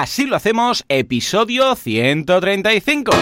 Así lo hacemos, episodio 135.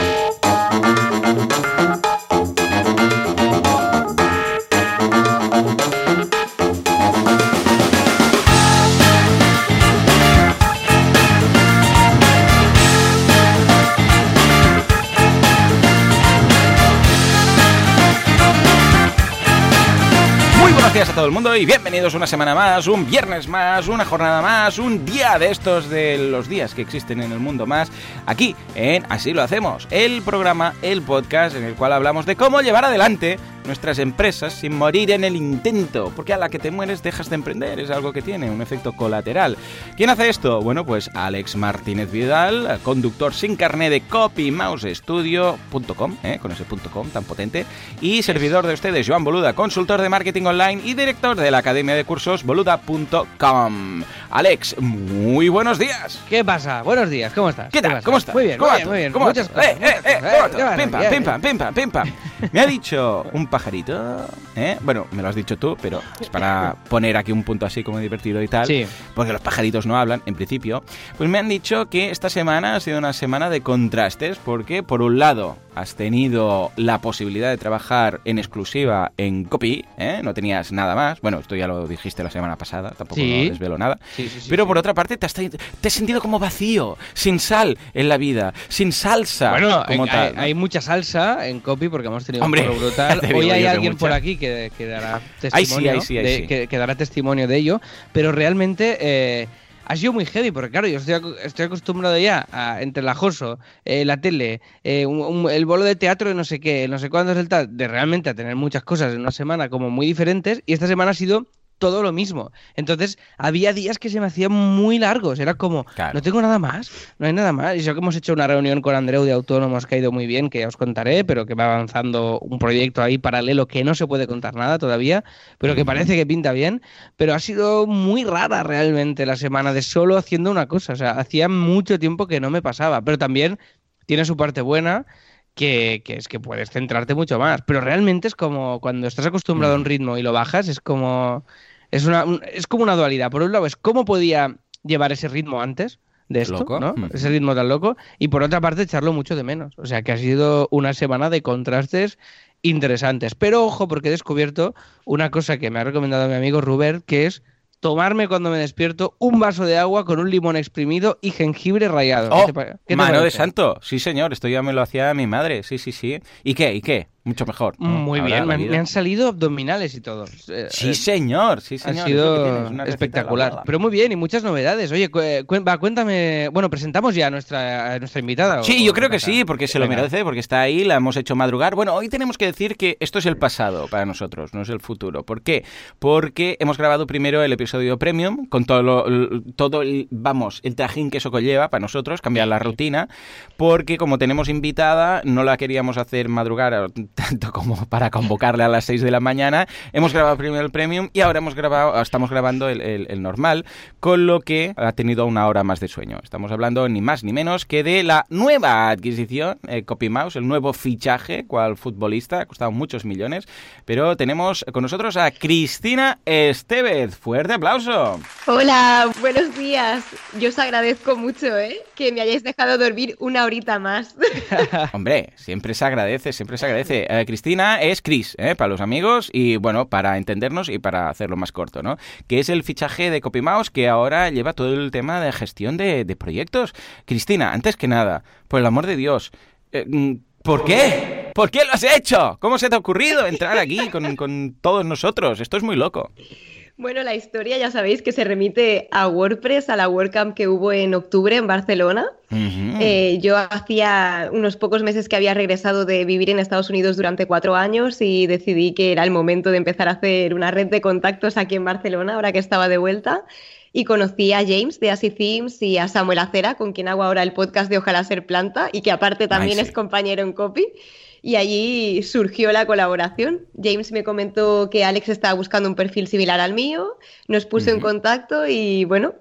Todo el mundo y bienvenidos una semana más, un viernes más, una jornada más, un día de estos de los días que existen en el mundo más, aquí en Así lo hacemos, el programa, el podcast en el cual hablamos de cómo llevar adelante nuestras empresas sin morir en el intento, porque a la que te mueres dejas de emprender, es algo que tiene un efecto colateral. ¿Quién hace esto? Bueno, pues Alex Martínez Vidal, conductor sin carné de copymousestudio.com, ¿eh? con ese punto .com tan potente, y servidor de ustedes, Joan Boluda, consultor de marketing online y director de la academia de cursos boluda.com. Alex, muy buenos días. ¿Qué pasa? Buenos días, ¿cómo estás? ¿Qué tal? ¿Cómo estás? Muy bien, muy bien, muy bien. Muchas cosas. Eh, eh, eh, pim, pam, pim, pam, pim, pam, pim, pam. Me ha dicho un pajarito, ¿eh? Bueno, me lo has dicho tú, pero es para poner aquí un punto así como divertido y tal. Sí. Porque los pajaritos no hablan, en principio. Pues me han dicho que esta semana ha sido una semana de contrastes, porque por un lado has tenido la posibilidad de trabajar en exclusiva en copy, ¿eh? No tenías nada más. Bueno, esto ya lo dijiste la semana pasada, tampoco Sí. no desvelo nada. Sí, sí, sí, pero por otra parte te has, te has sentido como vacío, sin sal en la vida, sin salsa Bueno, como hay, tal. ¿no? hay mucha salsa en copy porque hemos tenido Hombre, un brutal. Hoy hay alguien por aquí que, que dará testimonio, ahí sí, ahí de. Que, que dará testimonio de ello, pero realmente eh, ha sido muy heavy porque claro, yo estoy, estoy acostumbrado ya a entre el ajoso, eh, la tele, eh, un- el bolo de teatro de no sé qué, no sé cuándo es el tal, de realmente a tener muchas cosas en una semana como muy diferentes y esta semana ha sido todo lo mismo. Entonces, había días que se me hacían muy largos. Era como, Claro. no tengo nada más, no hay nada más. Y eso que hemos hecho una reunión con Andreu de Autónomos que ha ido muy bien, que ya os contaré, pero que va avanzando un proyecto ahí paralelo que no se puede contar nada todavía, pero que parece que pinta bien. Pero ha sido muy rara realmente la semana de solo haciendo una cosa. O sea, hacía mucho tiempo que no me pasaba, pero también tiene su parte buena. Que, que es que puedes centrarte mucho más. Pero realmente es como cuando estás acostumbrado a un ritmo y lo bajas, es como. Es, una, un- es como una dualidad. Por un lado, es cómo podía llevar ese ritmo antes de esto, Loco. ¿no? Mm. Ese ritmo tan loco. Y por otra parte, echarlo mucho de menos. O sea, que ha sido una semana de contrastes interesantes. Pero ojo, porque he descubierto una cosa que me ha recomendado mi amigo Rubert, que es tomarme cuando me despierto un vaso de agua con un limón exprimido y jengibre rallado. ¡Oh! ¿Qué te pa- qué te Mano de santo. Sí, señor. Esto ya me lo hacía mi madre. Sí, sí, sí. ¿Y qué? ¿Y qué? Mucho mejor. ¿no? Muy bien, me, han- vida. me han salido abdominales y todo. Eh, Sí, eh, señor. Sí, ha señor. Que sido tienes, espectacular. Pero muy bien, y muchas novedades. Oye, cu- va, cuéntame. Bueno, presentamos ya a nuestra, a nuestra invitada. ¿o- Sí, yo creo que sí, porque se lo merece, porque está ahí, la hemos hecho madrugar. Bueno, hoy tenemos que decir que esto es el pasado para nosotros, no es el futuro. ¿Por qué? Porque hemos grabado primero el episodio premium, con todo, lo- todo el, vamos, el trajín que eso conlleva para nosotros, cambiar la rutina, porque como tenemos invitada, no la queríamos hacer madrugar a- tanto como para convocarle a las 6 de la mañana. Hemos grabado primero el premium y ahora hemos grabado, estamos grabando el, el- el normal, con lo que ha tenido una hora más de sueño. Estamos hablando ni más ni menos que de la nueva adquisición, eh, CopyMouse, el nuevo fichaje, cual futbolista, ha costado muchos millones, pero tenemos con nosotros a Cristina Estevez. Fuerte aplauso. Hola, buenos días. Yo os agradezco mucho, ¿eh? Que me hayáis dejado dormir una horita más. Hombre, siempre se agradece, siempre se agradece. Eh, Cristina es Chris, ¿eh? para los amigos y bueno, para entendernos y para hacerlo más corto, ¿no? Que es el fichaje de CopyMouse que ahora lleva todo el tema de gestión de, proyectos. Cristina, antes que nada, por el amor de Dios, eh, mm, ¿por qué? ¿Por qué lo has hecho? ¿Cómo se te ha ocurrido entrar aquí con, con todos nosotros? Esto es muy loco. Bueno, la historia ya sabéis que se remite a WordPress, a la WordCamp que hubo en octubre en Barcelona. Eh, yo hacía unos pocos meses que había regresado de vivir en Estados Unidos durante cuatro años y decidí que era el momento de empezar a hacer una red de contactos aquí en Barcelona, ahora que estaba de vuelta. Y conocí a James de Así Themes y a Samuel Acera, con quien hago ahora el podcast de Ojalá Ser Planta y que aparte también es compañero en Copy. Y allí surgió la colaboración. James me comentó que Alex estaba buscando un perfil similar al mío, nos puso en contacto y bueno,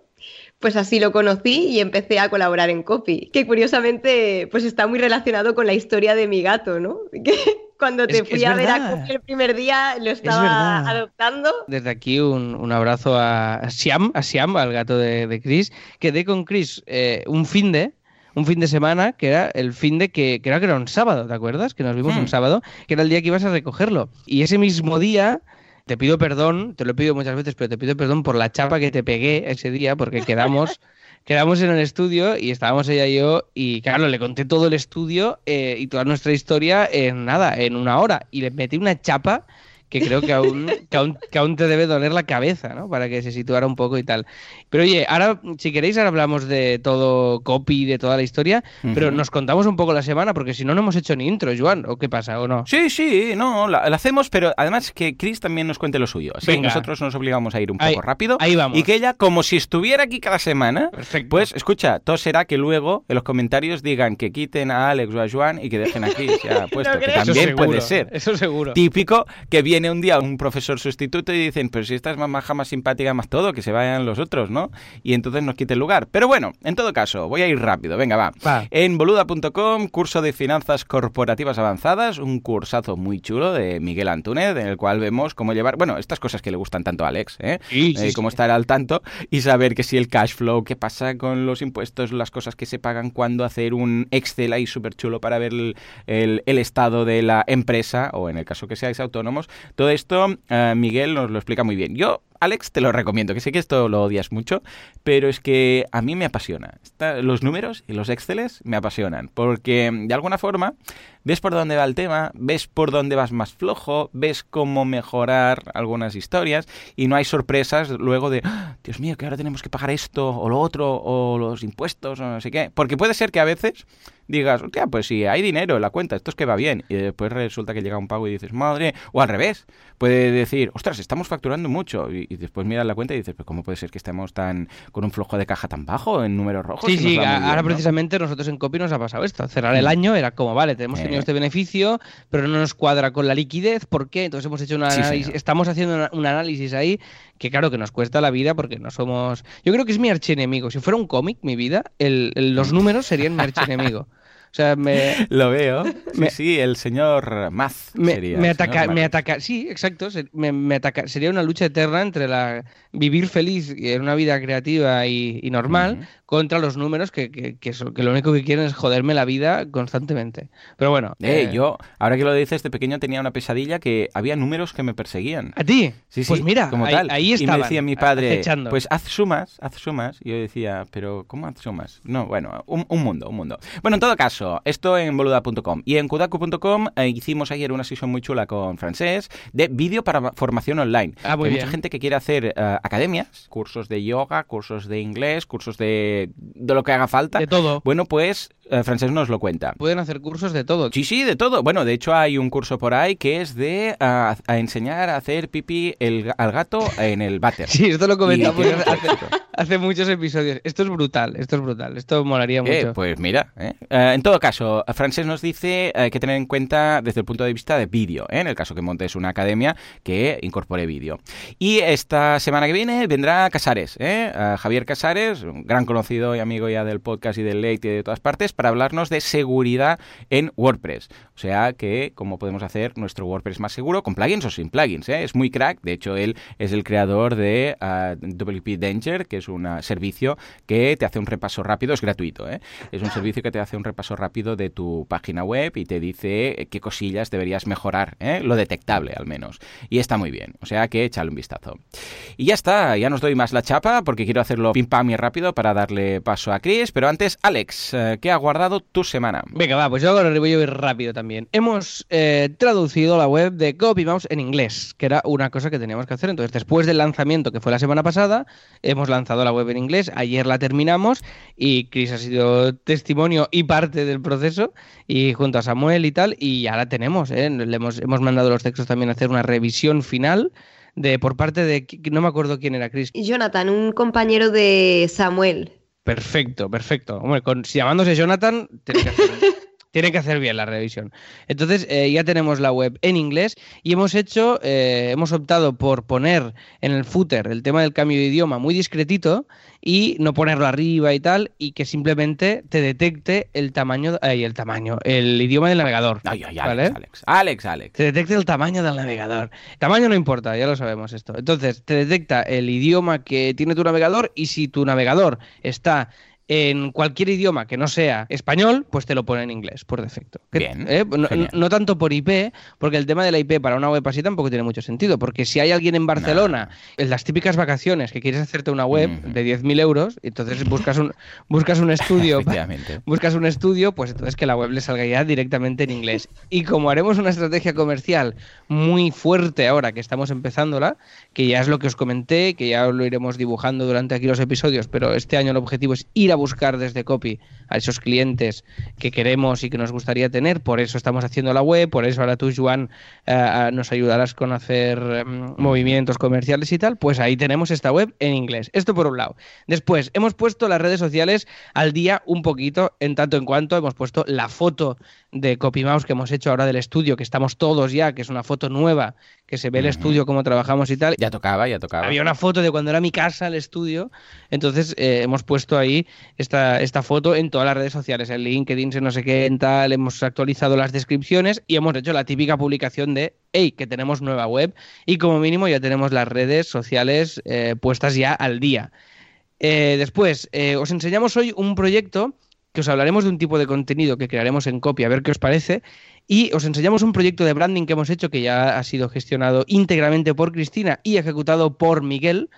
pues así lo conocí y empecé a colaborar en Copy, que curiosamente pues está muy relacionado con la historia de mi gato, ¿no? Que Cuando te fui a ver a el primer día, lo estaba adoptando. Desde aquí un, abrazo a Siam, a Siam, al gato de, Chris. Quedé con Chris eh, un fin de, un fin de semana que era el fin de que, era que era un sábado, ¿te acuerdas? Que nos vimos un hmm. sábado, que era el día que ibas a recogerlo. Y ese mismo día te pido perdón, te lo pido muchas veces, pero te pido perdón por la chapa que te pegué ese día, porque quedamos quedamos en el estudio y estábamos ella y yo y claro, le conté todo el estudio eh, y toda nuestra historia en nada, en una hora y le metí una chapa que creo que aún, que aún, te debe doler la cabeza, ¿no? Para que se situara un poco y tal. Pero oye, ahora, si queréis, ahora hablamos de todo copy, de toda la historia, pero nos contamos un poco la semana, porque si no, no hemos hecho ni intro, Joan, ¿o qué pasa, o no? Sí, sí, no, la, hacemos, pero además que Chris también nos cuente lo suyo. Así que nosotros nos obligamos a ir un poco rápido. Ahí vamos. Y que ella, como si estuviera aquí cada semana, Perfecto. pues escucha, todo será que luego en los comentarios digan que quiten a Alex o a Joan y que dejen aquí ya puesto, que también puede ser. Eso seguro. Típico que viene un día un profesor sustituto y dicen, pero si esta es más maja, más simpática, más todo, que se vayan los otros, ¿no? Y entonces nos quite el lugar. Pero bueno, en todo caso, voy a ir rápido, venga, va. En boluda.com, curso de finanzas corporativas avanzadas, un cursazo muy chulo de Miguel Antúnez, en el cual vemos cómo llevar, bueno, estas cosas que le gustan tanto a Alex, ¿eh? eh cómo estar al tanto y saber que si el cash flow, qué pasa con los impuestos, las cosas que se pagan, cuando hacer un Excel ahí súper chulo para ver el, el estado de la empresa, o en el caso que seáis autónomos, todo esto eh, Miguel nos lo explica muy bien. Yo, Alex, te lo recomiendo, que sé que esto lo odias mucho, pero es que a mí me apasiona. los números y los Exceles me apasionan, porque de alguna forma ves por dónde va el tema, ves por dónde vas más flojo, ves cómo mejorar algunas historias y no hay sorpresas luego de, ah, Dios mío, que ahora tenemos que pagar esto o lo otro o los impuestos o no sé qué. Porque puede ser que a veces digas, hostia, pues si hay dinero en la cuenta, esto es que va bien. Y después resulta que llega un pago y dices, madre, o al revés, puede decir, ostras, estamos facturando mucho. Y, después miras la cuenta y dices, pues ¿cómo puede ser que estemos tan con un flujo de caja tan bajo en números rojos? Sí, sí, ahora precisamente nosotros en Copy nos ha pasado esto. Cerrar el mm. año era como, vale, tenemos tenido eh. este beneficio, pero no nos cuadra con la liquidez. ¿Por qué? Entonces hemos hecho un análisis, estamos haciendo un análisis ahí que claro que nos cuesta la vida porque no somos... Yo creo que es mi archienemigo. Si fuera un cómic, mi vida, los números serían mi archienemigo. O sea, me... Lo veo. Sí, el señor Maz me, Me ataca, me ataca, sí, exacto. Me, ataca, sería una lucha eterna entre la vivir feliz en una vida creativa y, normal contra los números que, que, que, lo único que quieren es joderme la vida constantemente. Pero bueno. Eh, eh, yo, ahora que lo dices, de pequeño tenía una pesadilla que había números que me perseguían. ¿A ti? Sí, pues mira, como ahí, tal. ahí Y me decía mi padre, pues haz sumas, haz sumas. Y yo decía, pero ¿cómo haz sumas? No, bueno, un, mundo, un mundo. Bueno, en todo caso, esto en boluda.com. Y en kudaku.com eh, hicimos ayer una sesión muy chula con francés de vídeo para formación online. Ah, muy Hay mucha gente que quiere hacer academias, cursos de yoga, cursos de inglés, cursos de de, lo que haga falta. De todo. Bueno, pues eh, Francés nos lo cuenta. Pueden hacer cursos de todo. Sí, sí, de todo. Bueno, de hecho hay un curso por ahí que es de a, enseñar a hacer pipí el, al gato en el váter. Sí, esto lo comentamos hace, muchos episodios. Esto es brutal, esto es brutal. Esto molaría eh, mucho. Pues mira, eh. en todo caso, Francés nos dice que tener en cuenta desde el punto de vista de vídeo, en el caso que montes una academia que incorpore vídeo. Y esta semana que viene vendrá Casares, Javier Casares, un gran conocido y amigo ya del podcast y del late y de todas partes, para hablarnos de seguridad en WordPress. O sea que cómo podemos hacer nuestro WordPress más seguro con plugins o sin plugins. ¿eh? Es muy crack. De hecho, él es el creador de ah, WP Danger, que es un servicio que te hace un repaso rápido. Es gratuito. ¿eh? Es un servicio que te hace un repaso rápido de tu página web y te dice qué cosillas deberías mejorar. ¿eh? Lo detectable, al menos. Y está muy bien. O sea que échale un vistazo. Y ya está. Ya nos doy más la chapa porque quiero hacerlo pim pam y rápido para darle paso a Chris. Pero antes, Alex, ¿qué ha guardado tu semana? Venga, va, pues yo ahora voy a ir rápido también. Hemos eh, traducido la web de CopyMouse en inglés, que era una cosa que teníamos que hacer. Entonces, después del lanzamiento, que fue la semana pasada, hemos lanzado la web en inglés. Ayer la terminamos y Chris ha sido testimonio y parte del proceso, y junto a Samuel y tal, y ya la tenemos. ¿eh? Le hemos, hemos mandado los textos también a hacer una revisión final de por parte de no me acuerdo quién era Chris. Jonathan, un compañero de Samuel. Perfecto, perfecto. Hombre, con, si llamándose Jonathan, tiene que hacer tiene que hacer bien la revisión. Entonces, eh, ya tenemos la web en inglés y hemos hecho, eh, hemos optado por poner en el footer el tema del cambio de idioma muy discretito y no ponerlo arriba y tal, y que simplemente te detecte el tamaño, ay, el tamaño, el idioma del navegador. Ay, ay, ¿vale? Alex, Alex, Alex, Alex. Te detecta el tamaño del navegador. Tamaño no importa, ya lo sabemos esto. Entonces, te detecta el idioma que tiene tu navegador y si tu navegador está en cualquier idioma que no sea español, pues te lo pone en inglés por defecto. Bien, ¿eh? no, tanto por IP, porque el tema de la IP para una web así tampoco tiene mucho sentido, porque si hay alguien en Barcelona en las típicas vacaciones que quieres hacerte una web Ujú. de 10.000 euros, entonces buscas un, buscas un estudio buscas un estudio, pues entonces que la web le salga ya directamente en inglés. Y como haremos una estrategia comercial muy fuerte ahora que estamos empezándola, que ya es lo que os comenté, que ya lo iremos dibujando durante aquí los episodios, pero este año el objetivo es ir a buscar desde Copy a esos clientes que queremos y que nos gustaría tener, por eso estamos haciendo la web, por eso ahora tú, Joan, eh, nos ayudarás con hacer em, movimientos comerciales y tal, pues ahí tenemos esta web en inglés. Esto por un lado. Después, hemos puesto las redes sociales al día un poquito, en tanto en cuanto hemos puesto la foto de CopyMouse que hemos hecho ahora del estudio, que estamos todos ya, que es una foto nueva, que se ve el estudio, cómo trabajamos y tal. Ya tocaba, ya tocaba. Había una foto de cuando era mi casa, el estudio. Entonces eh, hemos puesto ahí esta, esta foto en todas las redes sociales, en LinkedIn, en no sé qué, en tal. Hemos actualizado las descripciones y hemos hecho la típica publicación de, hey, que tenemos nueva web. Y como mínimo ya tenemos las redes sociales eh, puestas ya al día. Eh, después, os enseñamos hoy un proyecto que os hablaremos de un tipo de contenido que crearemos en copia, a ver qué os parece. Y os enseñamos un proyecto de branding que hemos hecho que ya ha sido gestionado íntegramente por Cristina y ejecutado por Miguel.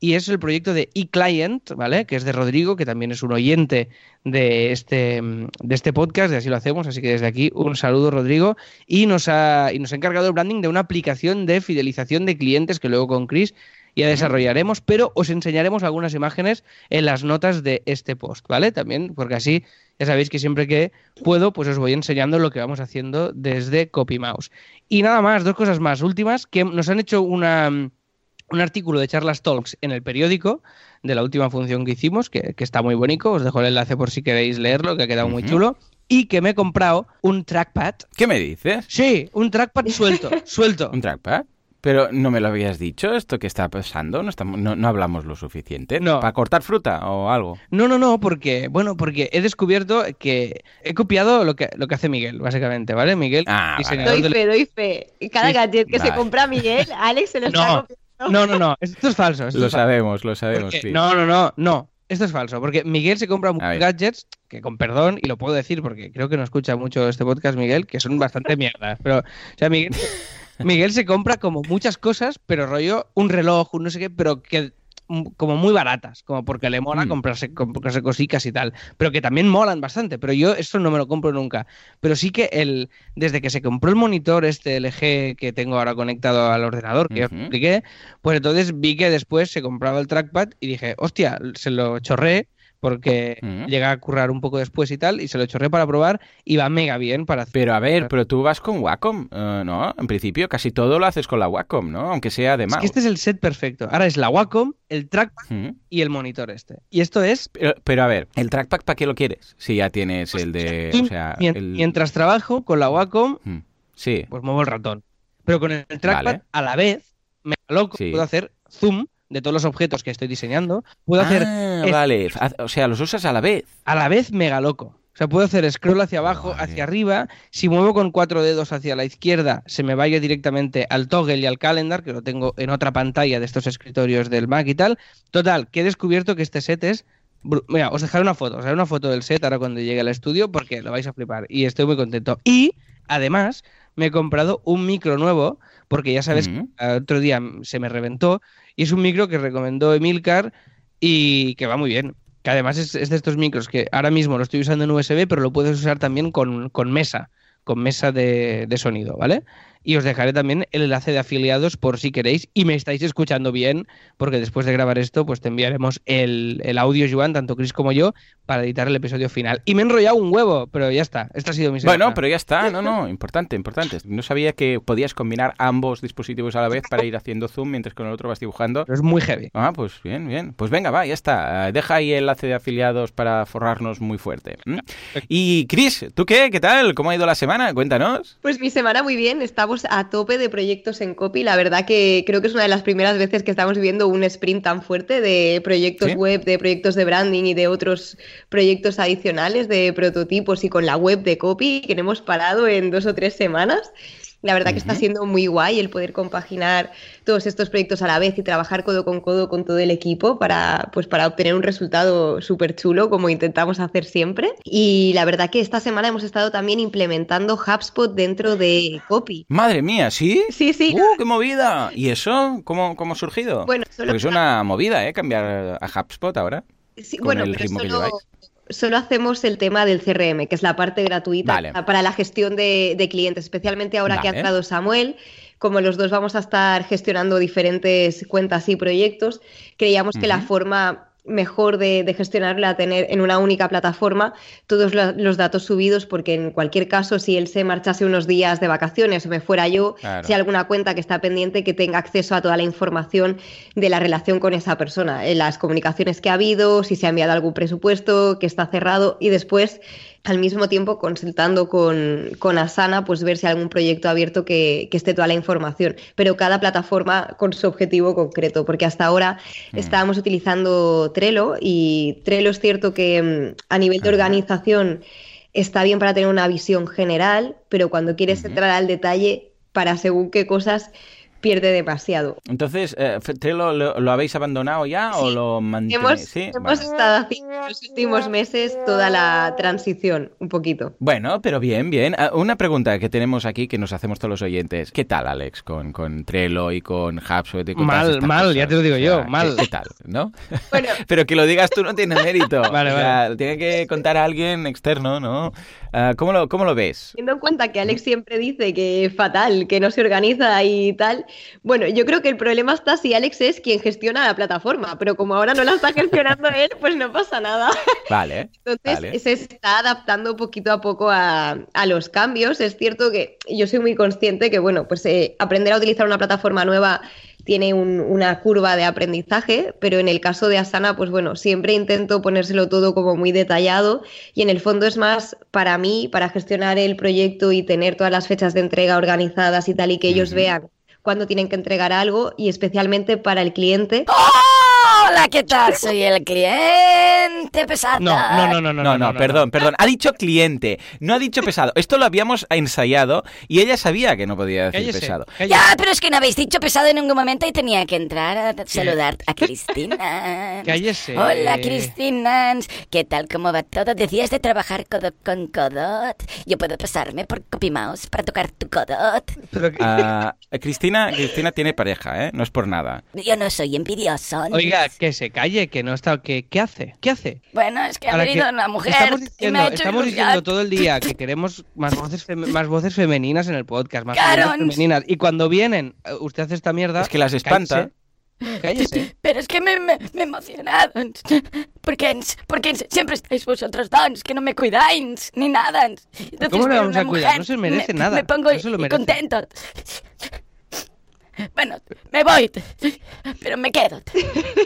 Y es el proyecto de eClient, ¿vale? Que es de Rodrigo, que también es un oyente de este, de este podcast, y así lo hacemos. Así que desde aquí un saludo, Rodrigo. Y nos ha, y nos ha encargado el branding de una aplicación de fidelización de clientes que luego con Chris ya desarrollaremos, pero os enseñaremos algunas imágenes en las notas de este post, ¿vale? También, porque así ya sabéis que siempre que puedo, pues os voy enseñando lo que vamos haciendo desde CopyMouse. Y nada más, dos cosas más últimas, que nos han hecho una, un artículo de Charlas Talks en el periódico de la última función que hicimos, que, que está muy bonito, os dejo el enlace por si queréis leerlo, que ha quedado muy chulo, y que me he comprado un trackpad. ¿Qué me dices? Sí, un trackpad suelto, suelto. ¿Un trackpad? Pero no me lo habías dicho, esto que está pasando, no, estamos, no, no hablamos lo suficiente. No. ¿Para cortar fruta o algo? No, no, no, porque, bueno, porque he descubierto que he copiado lo que, lo que hace Miguel, básicamente, ¿vale? Miguel, Ah, vale. Doy fe, doy fe. Cada Sí, gadget que se compra Miguel, Alex se lo está No, copiando. No, no, no, esto es falso. esto Lo es falso. sabemos, lo sabemos, Porque- Chris. no, no, no, no. Esto es falso, porque Miguel se compra muchos gadgets, que con perdón, y lo puedo decir porque creo que no escucha mucho este podcast, Miguel, que son bastante mierdas. Pero, o sea, Miguel, Miguel se compra como muchas cosas, pero rollo un reloj, un no sé qué, pero que mm, como muy baratas, como porque le mola Mm. comprarse, comprarse cositas y tal, pero que también molan bastante, pero yo esto no me lo compro nunca. Pero sí que el, desde que se compró el monitor este LG que tengo ahora conectado al ordenador, que expliqué, pues entonces vi que después se compraba el trackpad y dije, hostia, se lo chorré porque Ujú. llega a currar un poco después y tal, y se lo chorré para probar y va mega bien para hacer. Pero a ver, pero tú vas con Wacom, eh, ¿no? En principio casi todo lo haces con la Wacom, ¿no? Aunque sea de Es mouse. que este es el set perfecto. Ahora es la Wacom, el trackpad Ujú. y el monitor este. Y esto es pero, pero a ver, ¿el trackpad para qué lo quieres? Si ya tienes el de... O sea, el... mientras trabajo con la Wacom, Mm, Sí, pues muevo el ratón. Pero con el trackpad, Vale. a la vez, me loco, Sí. puedo hacer zoom de todos los objetos que estoy diseñando. Puedo hacer Ah, vale. O sea, los usas a la vez. a la vez mega loco. O sea, puedo hacer scroll hacia abajo, Vale. hacia arriba. Si muevo con cuatro dedos hacia la izquierda, se me vaya directamente al toggle y al calendar, que lo tengo en otra pantalla de estos escritorios del Mac y tal. Total, que he descubierto que este set es. Mira, os dejaré una foto, os dejaré una foto del set ahora cuando llegue al estudio porque lo vais a flipar y estoy muy contento. Y además me he comprado un micro nuevo porque ya sabes Ujú. que otro día se me reventó y es un micro que recomendó Emilcar y que va muy bien. Que además es, de estos micros que ahora mismo lo estoy usando en USB, pero lo puedes usar también con, con mesa, con mesa de, de sonido, ¿vale? Y os dejaré también el enlace de afiliados por si queréis y me estáis escuchando bien, porque después de grabar esto, pues te enviaremos el, el audio, Joan, tanto Chris como yo, para editar el episodio final. Y me he enrollado un huevo, pero ya está. Esta ha sido mi semana. Bueno, pero ya está. No, no, importante, importante. No sabía que podías combinar ambos dispositivos a la vez para ir haciendo zoom mientras con el otro vas dibujando. Pero es muy heavy. Ah, pues bien, bien. Pues venga, va, ya está. Deja ahí el enlace de afiliados para forrarnos muy fuerte. ¿Mm? Y Chris, ¿tú qué? ¿Qué tal? ¿Cómo ha ido la semana? Cuéntanos. Pues mi semana muy bien. Estamos a tope de proyectos en copy. La verdad que creo que es una de las primeras veces que estamos viviendo un sprint tan fuerte de proyectos ¿Sí? web, de proyectos de branding y de otros proyectos adicionales de prototipos y con la web de copy que no hemos parado en dos o tres semanas. La verdad que está siendo muy guay el poder compaginar todos estos proyectos a la vez y trabajar codo con codo con todo el equipo para, pues, para obtener un resultado súper chulo como intentamos hacer siempre. Y la verdad que esta semana hemos estado también implementando HubSpot dentro de Copy. Madre mía, ¿sí? Sí, sí. ¡Uh, qué movida! ¿Y eso? ¿Cómo, cómo ha surgido? Bueno, solo Porque es una movida, ¿eh? Cambiar a HubSpot ahora. Sí, con bueno, el pero ritmo que solo, lleváis. Solo hacemos el tema del CRM, que es la parte gratuita Vale. para la gestión de, de clientes, especialmente ahora que ha entrado Samuel. Como los dos vamos a estar gestionando diferentes cuentas y proyectos, creíamos que la forma mejor de, era tener en una única plataforma todos lo- los datos subidos, porque en cualquier caso, si él se marchase unos días de vacaciones o me fuera yo, Claro. si hay alguna cuenta que está pendiente, que tenga acceso a toda la información de la relación con esa persona, en las comunicaciones que ha habido, si se ha enviado algún presupuesto, que está cerrado y después al mismo tiempo consultando con, con Asana, pues ver si hay algún proyecto abierto que, que esté toda la información, pero cada plataforma con su objetivo concreto, porque hasta ahora Mm. estábamos utilizando Trello y Trello es cierto que mm, a nivel de organización está bien para tener una visión general, pero cuando quieres Ujú. entrar al detalle para según qué cosas pierde demasiado. Entonces, eh, ¿Trello lo, lo habéis abandonado ya o lo mantenéis? Hemos, Sí, hemos vale. estado haciendo en los últimos meses toda la transición, un poquito. Bueno, pero bien, bien. Ah, Una pregunta que tenemos aquí que nos hacemos todos los oyentes. ¿Qué tal, Alex, con, con Trello y con HubSpot? y con Mal, mal, cosas? ya te lo digo O yo, sea, ¿qué- mal. ¿Qué, tal? ¿No? Bueno, Pero que lo digas tú no tiene mérito. Vale, O sea, Tiene que contar a alguien externo, ¿no? Ah, ¿cómo, lo, ¿Cómo lo ves? Teniendo en cuenta que Alex siempre dice que fatal, que no se organiza y tal, bueno, yo creo que el problema está si Alex es quien gestiona la plataforma, pero como ahora no la está gestionando él, pues no pasa nada. Vale. Entonces Vale. se está adaptando poquito a poco a, a los cambios. Es cierto que yo soy muy consciente que, bueno, pues eh, aprender a utilizar una plataforma nueva tiene un- una curva de aprendizaje, pero en el caso de Asana, pues bueno, siempre intento ponérselo todo como muy detallado y en el fondo es más para mí, para gestionar el proyecto y tener todas las fechas de entrega organizadas y tal y que ellos vean cuándo tienen que entregar algo y especialmente para el cliente. Hola, ¿qué tal? Soy el cliente pesado. No, no, no, no, No, no, perdón, perdón. Ha dicho cliente, no ha dicho pesado. Esto lo habíamos ensayado y ella sabía que no podía decir Cállese, pesado. cállese. Ya, pero es que no habéis dicho pesado en ningún momento y tenía que entrar a saludar a Cristina. Cállese. Hola, Cristina. ¿Qué tal? ¿Cómo va todo? Decías de trabajar codo con codo. Yo puedo pasarme por CopyMouse para tocar tu codo. Pero que- Ah, Cristina, Cristina tiene pareja, ¿eh? No es por nada. Yo no soy envidioso. Oiga, que se calle, que no está. Que, ¿Qué hace? ¿Qué hace? Bueno, es que ha venido que una mujer Estamos y diciendo, me ha hecho estamos diciendo todo el día que queremos más voces, más voces femeninas en el podcast, más voces femeninas. Y cuando vienen, eh, usted hace esta mierda. Es que las espanta. Cállese. cállese. Pero es que me, me, me he emocionado. Porque, porque siempre estáis vosotros dos, que no me cuidáis ni nada. Entonces, ¿Cómo le vamos una a cuidar? mujer, No se merece me, nada. Me pongo No se lo y merece. contento. Bueno, me voy, pero me quedo.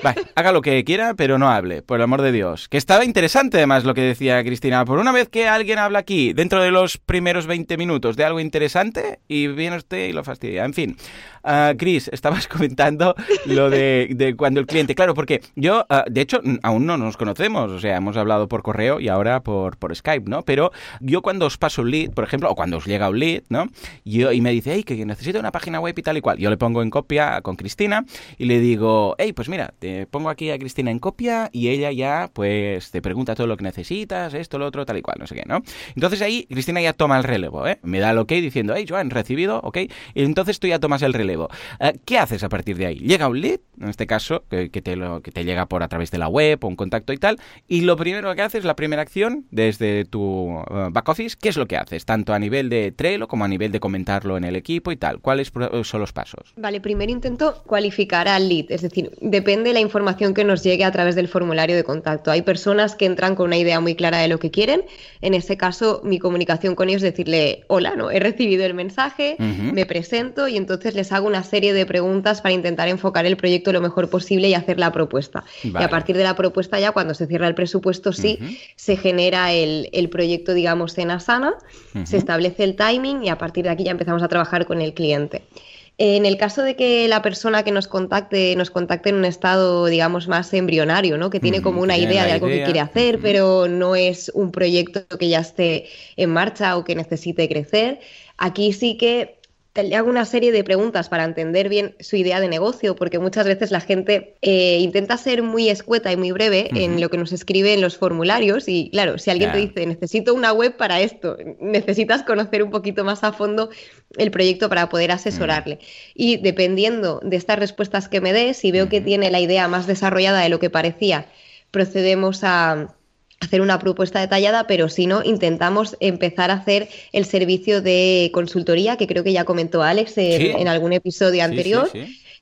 Vale, haga lo que quiera, pero no hable, por el amor de Dios. Que estaba interesante además lo que decía Cristina. Por una vez que alguien habla aquí, dentro de los primeros 20 minutos, de algo interesante, y viene usted y lo fastidia. En fin, Ah, Cris, estabas comentando lo de, cuando el cliente... Claro, porque yo, ah, de hecho, aún no nos conocemos, o sea, hemos hablado por correo y ahora por, por Skype, ¿no? Pero yo cuando os paso un lead, por ejemplo, o cuando os llega un lead, ¿no? Yo, y me dice, hey, que necesito una página web y tal y cual. Yo le pongo en copia con Cristina y le digo, hey, pues mira, te pongo aquí a Cristina en copia y ella ya pues te pregunta todo lo que necesitas, esto, lo otro, tal y cual, no sé qué, ¿no? Entonces ahí Cristina ya toma el relevo, ¿eh? Me da el ok diciendo, hey, Joan, recibido, ok, y entonces tú ya tomas el relevo. Eh, ¿Qué haces a partir de ahí? Llega un lead, en este caso, que, te que te llega por a través de la web o un contacto y tal, y lo primero que haces, la primera acción desde tu eh, back office, ¿qué es lo que haces? Tanto a nivel de Trello como a nivel de comentarlo en el equipo y tal. ¿Cuáles son los pasos? Vale, primero intento cualificar al lead, es decir, depende de la información que nos llegue a través del formulario de contacto. Hay personas que entran con una idea muy clara de lo que quieren, en ese caso mi comunicación con ellos es decirle, hola, ¿no? He recibido el mensaje, me presento y entonces les hago una serie de preguntas para intentar enfocar el proyecto lo mejor posible y hacer la propuesta. Y a partir de la propuesta ya cuando se cierra el presupuesto sí se genera el, proyecto digamos en Asana, se establece el timing y a partir de aquí ya empezamos a trabajar con el cliente. En el caso de que la persona que nos contacte nos contacte en un estado, digamos, más embrionario, ¿no? Que tiene como una idea de algo que quiere hacer, pero no es un proyecto que ya esté en marcha o que necesite crecer, aquí sí que le hago una serie de preguntas para entender bien su idea de negocio, porque muchas veces la gente eh, intenta ser muy escueta y muy breve en lo que nos escribe en los formularios. Y claro, si alguien te dice, necesito una web para esto, necesitas conocer un poquito más a fondo el proyecto para poder asesorarle. Y dependiendo de estas respuestas que me dé, si veo que tiene la idea más desarrollada de lo que parecía, procedemos a hacer una propuesta detallada, pero si no, intentamos empezar a hacer el servicio de consultoría, que creo que ya comentó Alex en, algún episodio anterior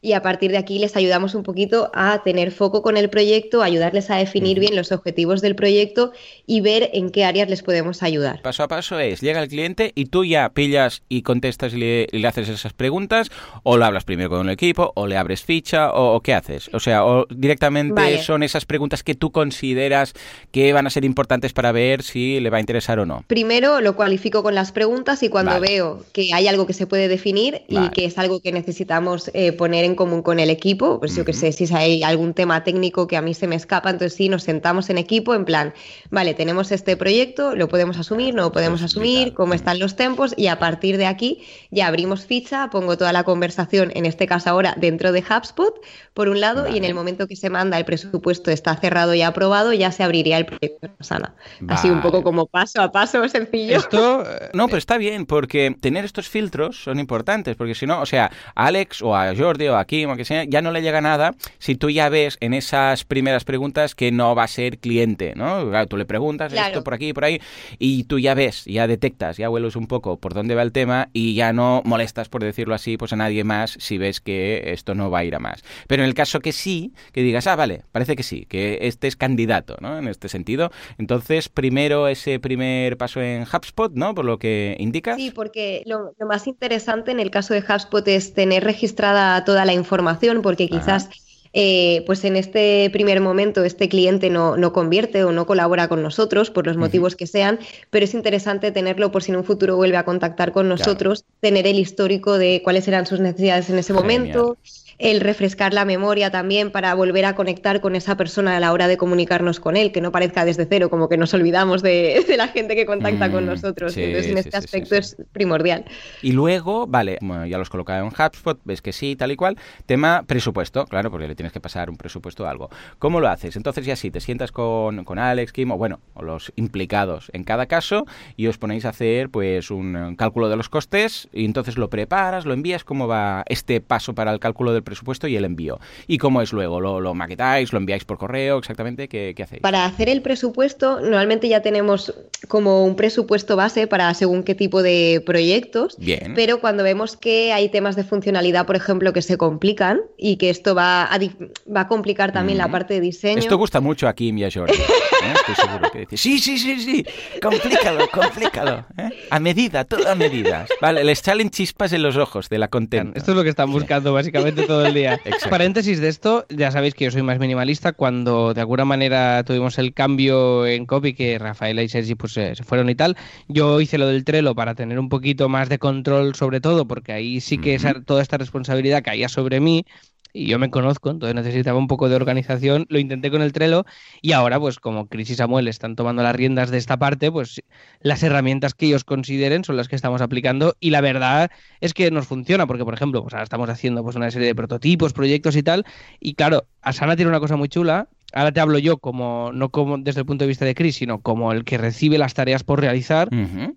y a partir de aquí les ayudamos un poquito a tener foco con el proyecto, ayudarles a definir bien los objetivos del proyecto y ver en qué áreas les podemos ayudar. Paso a paso es, llega el cliente y tú ya pillas y contestas y le, haces esas preguntas o lo hablas primero con el equipo o le abres ficha o, qué haces. O sea, o directamente son esas preguntas que tú consideras que van a ser importantes para ver si le va a interesar o no. Primero lo cualifico con las preguntas y cuando veo que hay algo que se puede definir y que es algo que necesitamos eh, poner en en común con el equipo, pues yo que sé, si hay algún tema técnico que a mí se me escapa, entonces sí nos sentamos en equipo en plan, vale, tenemos este proyecto, lo podemos asumir, no lo podemos pues asumir, cómo están los tempos y a partir de aquí ya abrimos ficha, pongo toda la conversación, en este caso ahora dentro de HubSpot, por un lado, y en el momento que se manda el presupuesto está cerrado y aprobado, ya se abriría el proyecto Sana. Así un poco como paso a paso, sencillo. Esto, eh, no, pero está bien, porque tener estos filtros son importantes, porque si no, o sea, a Alex o a Jordi o aquí, sea, ya no le llega nada si tú ya ves en esas primeras preguntas que no va a ser cliente, ¿no? tú le preguntas esto por aquí, por ahí, y tú ya ves, ya detectas, ya hueles un poco por dónde va el tema y ya no molestas, por decirlo así, pues a nadie más si ves que esto no va a ir a más. Pero en el caso que sí, que digas, ah, vale, parece que sí, que este es candidato, ¿no? En este sentido. Entonces, primero ese primer paso en HubSpot, ¿no? Por lo que indica. Sí, porque lo, lo más interesante en el caso de HubSpot es tener registrada toda la información porque quizás... Eh, pues en este primer momento este cliente no, no, convierte o no colabora con nosotros por los motivos que sean, pero es interesante tenerlo por si en un futuro vuelve a contactar con nosotros, tener el histórico de cuáles eran sus necesidades en ese momento, el refrescar la memoria también para volver a conectar con esa persona a la hora de comunicarnos con él, que no parezca desde cero, como que nos olvidamos de, la gente que contacta con mm, nosotros. Entonces, en este aspecto es primordial. Y luego, vale, ya los colocado en HubSpot, ves que sí, tal y cual. Tema presupuesto, claro, porque le tienes que pasar un presupuesto o algo. ¿Cómo lo haces? Entonces, ya sí, te sientas con, con Alex, Kim, o bueno, o los implicados en cada caso, y os ponéis a hacer pues un cálculo de los costes, y entonces lo preparas, lo envías, ¿cómo va este paso para el cálculo del presupuesto y el envío. ¿Y cómo es luego? ¿Lo, maquetáis? ¿Lo enviáis por correo? ¿Exactamente? ¿Qué, hacéis? Para hacer el presupuesto, normalmente ya tenemos como un presupuesto base para según qué tipo de proyectos. Bien. Pero cuando vemos que hay temas de funcionalidad, por ejemplo, que se complican y que esto va a, va a complicar también la parte de diseño. Esto gusta mucho a Kim y a Jordi. ¿eh? Estoy seguro que dice, sí, sí, sí, sí, complícalo, complícalo. ¿eh? A medida, todo a medidas. Vale, les salen chispas en los ojos de la contenta. Esto es lo que están buscando básicamente todo el día. Paréntesis de esto, ya sabéis que yo soy más minimalista. Cuando de alguna manera tuvimos el cambio en copy, que Rafaela y Sergi pues, se fueron y tal, yo hice lo del Trello para tener un poquito más de control sobre todo, porque ahí sí que toda esta responsabilidad caía sobre mí y yo me conozco, entonces necesitaba un poco de organización, lo intenté con el Trello y ahora pues como Chris y Samuel están tomando las riendas de esta parte, pues las herramientas que ellos consideren son las que estamos aplicando y la verdad es que nos funciona porque por ejemplo, pues ahora estamos haciendo pues una serie de prototipos, proyectos y tal y claro, Asana tiene una cosa muy chula ahora te hablo yo como no como desde el punto de vista de Chris, sino como el que recibe las tareas por realizar.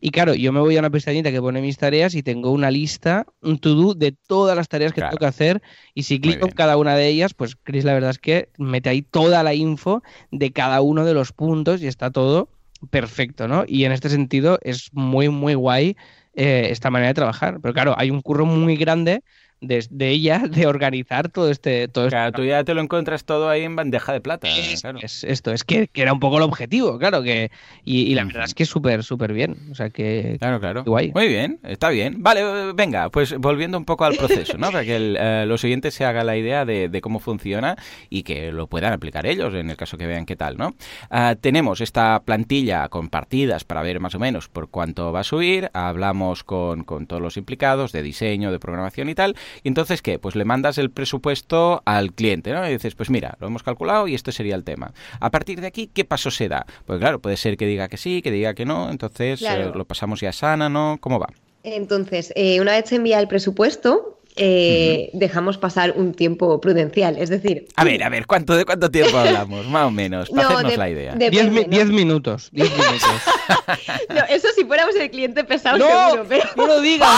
Y claro, yo me voy a una pestañita que pone mis tareas y tengo una lista, un to-do de todas las tareas que tengo que hacer. Y si clico en cada una de ellas, pues Chris la verdad es que mete ahí toda la info de cada uno de los puntos y está todo perfecto, ¿no? Y en este sentido es muy, muy guay eh, esta manera de trabajar. Pero claro, hay un curro muy grande de, ella de organizar todo este. Todo claro, tú ya te lo encuentras todo ahí en bandeja de plata. Es, esto, es que, era un poco el objetivo, claro, que y, la verdad es que es súper, súper bien. O sea que. Claro, claro. Guay. Muy bien, está bien. Vale, venga, pues volviendo un poco al proceso, ¿no? Para que eh, los siguientes se haga la idea de, cómo funciona y que lo puedan aplicar ellos en el caso que vean qué tal, ¿no? Ah, tenemos esta plantilla con partidas para ver más o menos por cuánto va a subir. Hablamos con, con todos los implicados de diseño, de programación y tal. Y entonces, ¿qué? Pues le mandas el presupuesto al cliente, ¿no? Y dices, pues mira, lo hemos calculado y este sería el tema. A partir de aquí, ¿qué paso se da? Pues claro, puede ser que diga que sí, que diga que no, entonces eh, lo pasamos ya sana, ¿no? ¿Cómo va? Entonces, eh, una vez se envía el presupuesto, eh, dejamos pasar un tiempo prudencial. Es decir. A ver, a ver, ¿cuánto, ¿de cuánto tiempo hablamos? Más o menos, para hacernos la idea. Diez, minutos. Diez minutos. no, eso si fuéramos el cliente pesado, no, seguro, pero. No lo digas.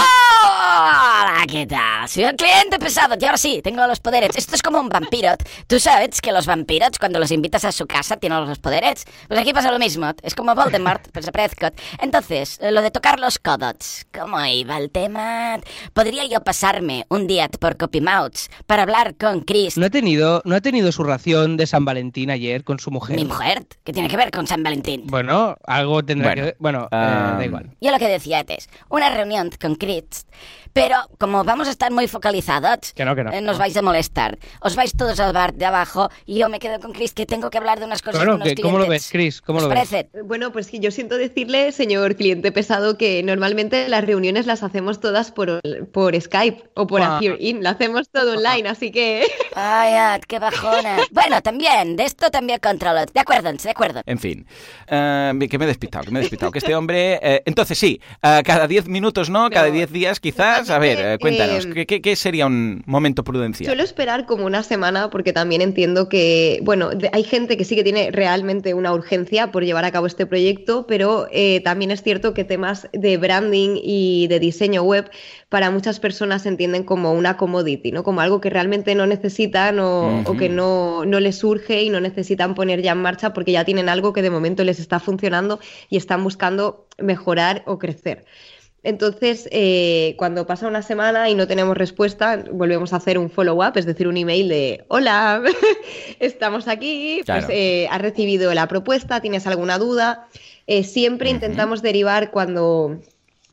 Hola, ¿qué tal? Soy el cliente pesado y ahora sí, tengo los poderes. Esto es como un vampiro. Tú sabes que los vampiros, cuando los invitas a su casa, tienen los poderes. Pues aquí pasa lo mismo. Es como Voldemort, pero se Prescott. Entonces, lo de tocar los codos. ¿Cómo iba el tema? ¿Podría yo pasarme un día por Copymouths para hablar con Chris. ¿No ha, tenido, ¿No ha tenido su ración de San Valentín ayer con su mujer? ¿Mi mujer? ¿Qué tiene que ver con San Valentín? Bueno, algo tendrá que ver. Bueno, eh, da igual. Yo lo que decía es, una reunión con Chris pero como vamos a estar muy focalizados, eh, nos vais a molestar. Os vais todos al bar de abajo y yo me quedo con Chris que tengo que hablar de unas cosas con unos ¿Cómo lo ves, Chris? ¿Cómo lo ves? Bueno, pues yo siento decirle, señor cliente pesado, que normalmente las reuniones las hacemos todas por, por Skype o por In. Lo hacemos todo online, así que... Ay, qué bajona. bueno, también, de esto también controlo. De acuerdo, de acuerdo. En fin, uh, que me he despistado, que me he despistado. Que este hombre... Eh, entonces sí, cada 10 minutos, ¿no? Cada 10 días quizás a ver, eh, cuéntanos, eh, ¿qué, sería un momento prudencial? Suelo esperar como una semana porque también entiendo que, bueno, hay gente que sí que tiene realmente una urgencia por llevar a cabo este proyecto, pero eh, también es cierto que temas de branding y de diseño web para muchas personas se entienden como una commodity, ¿no? Como algo que realmente no necesitan o, o que no, no les surge y no necesitan poner ya en marcha porque ya tienen algo que de momento les está funcionando y están buscando mejorar o crecer. Entonces, eh, cuando pasa una semana y no tenemos respuesta, volvemos a hacer un follow-up, es decir, un email de hola, estamos aquí, pues eh, has recibido la propuesta, tienes alguna duda. Eh, siempre intentamos derivar cuando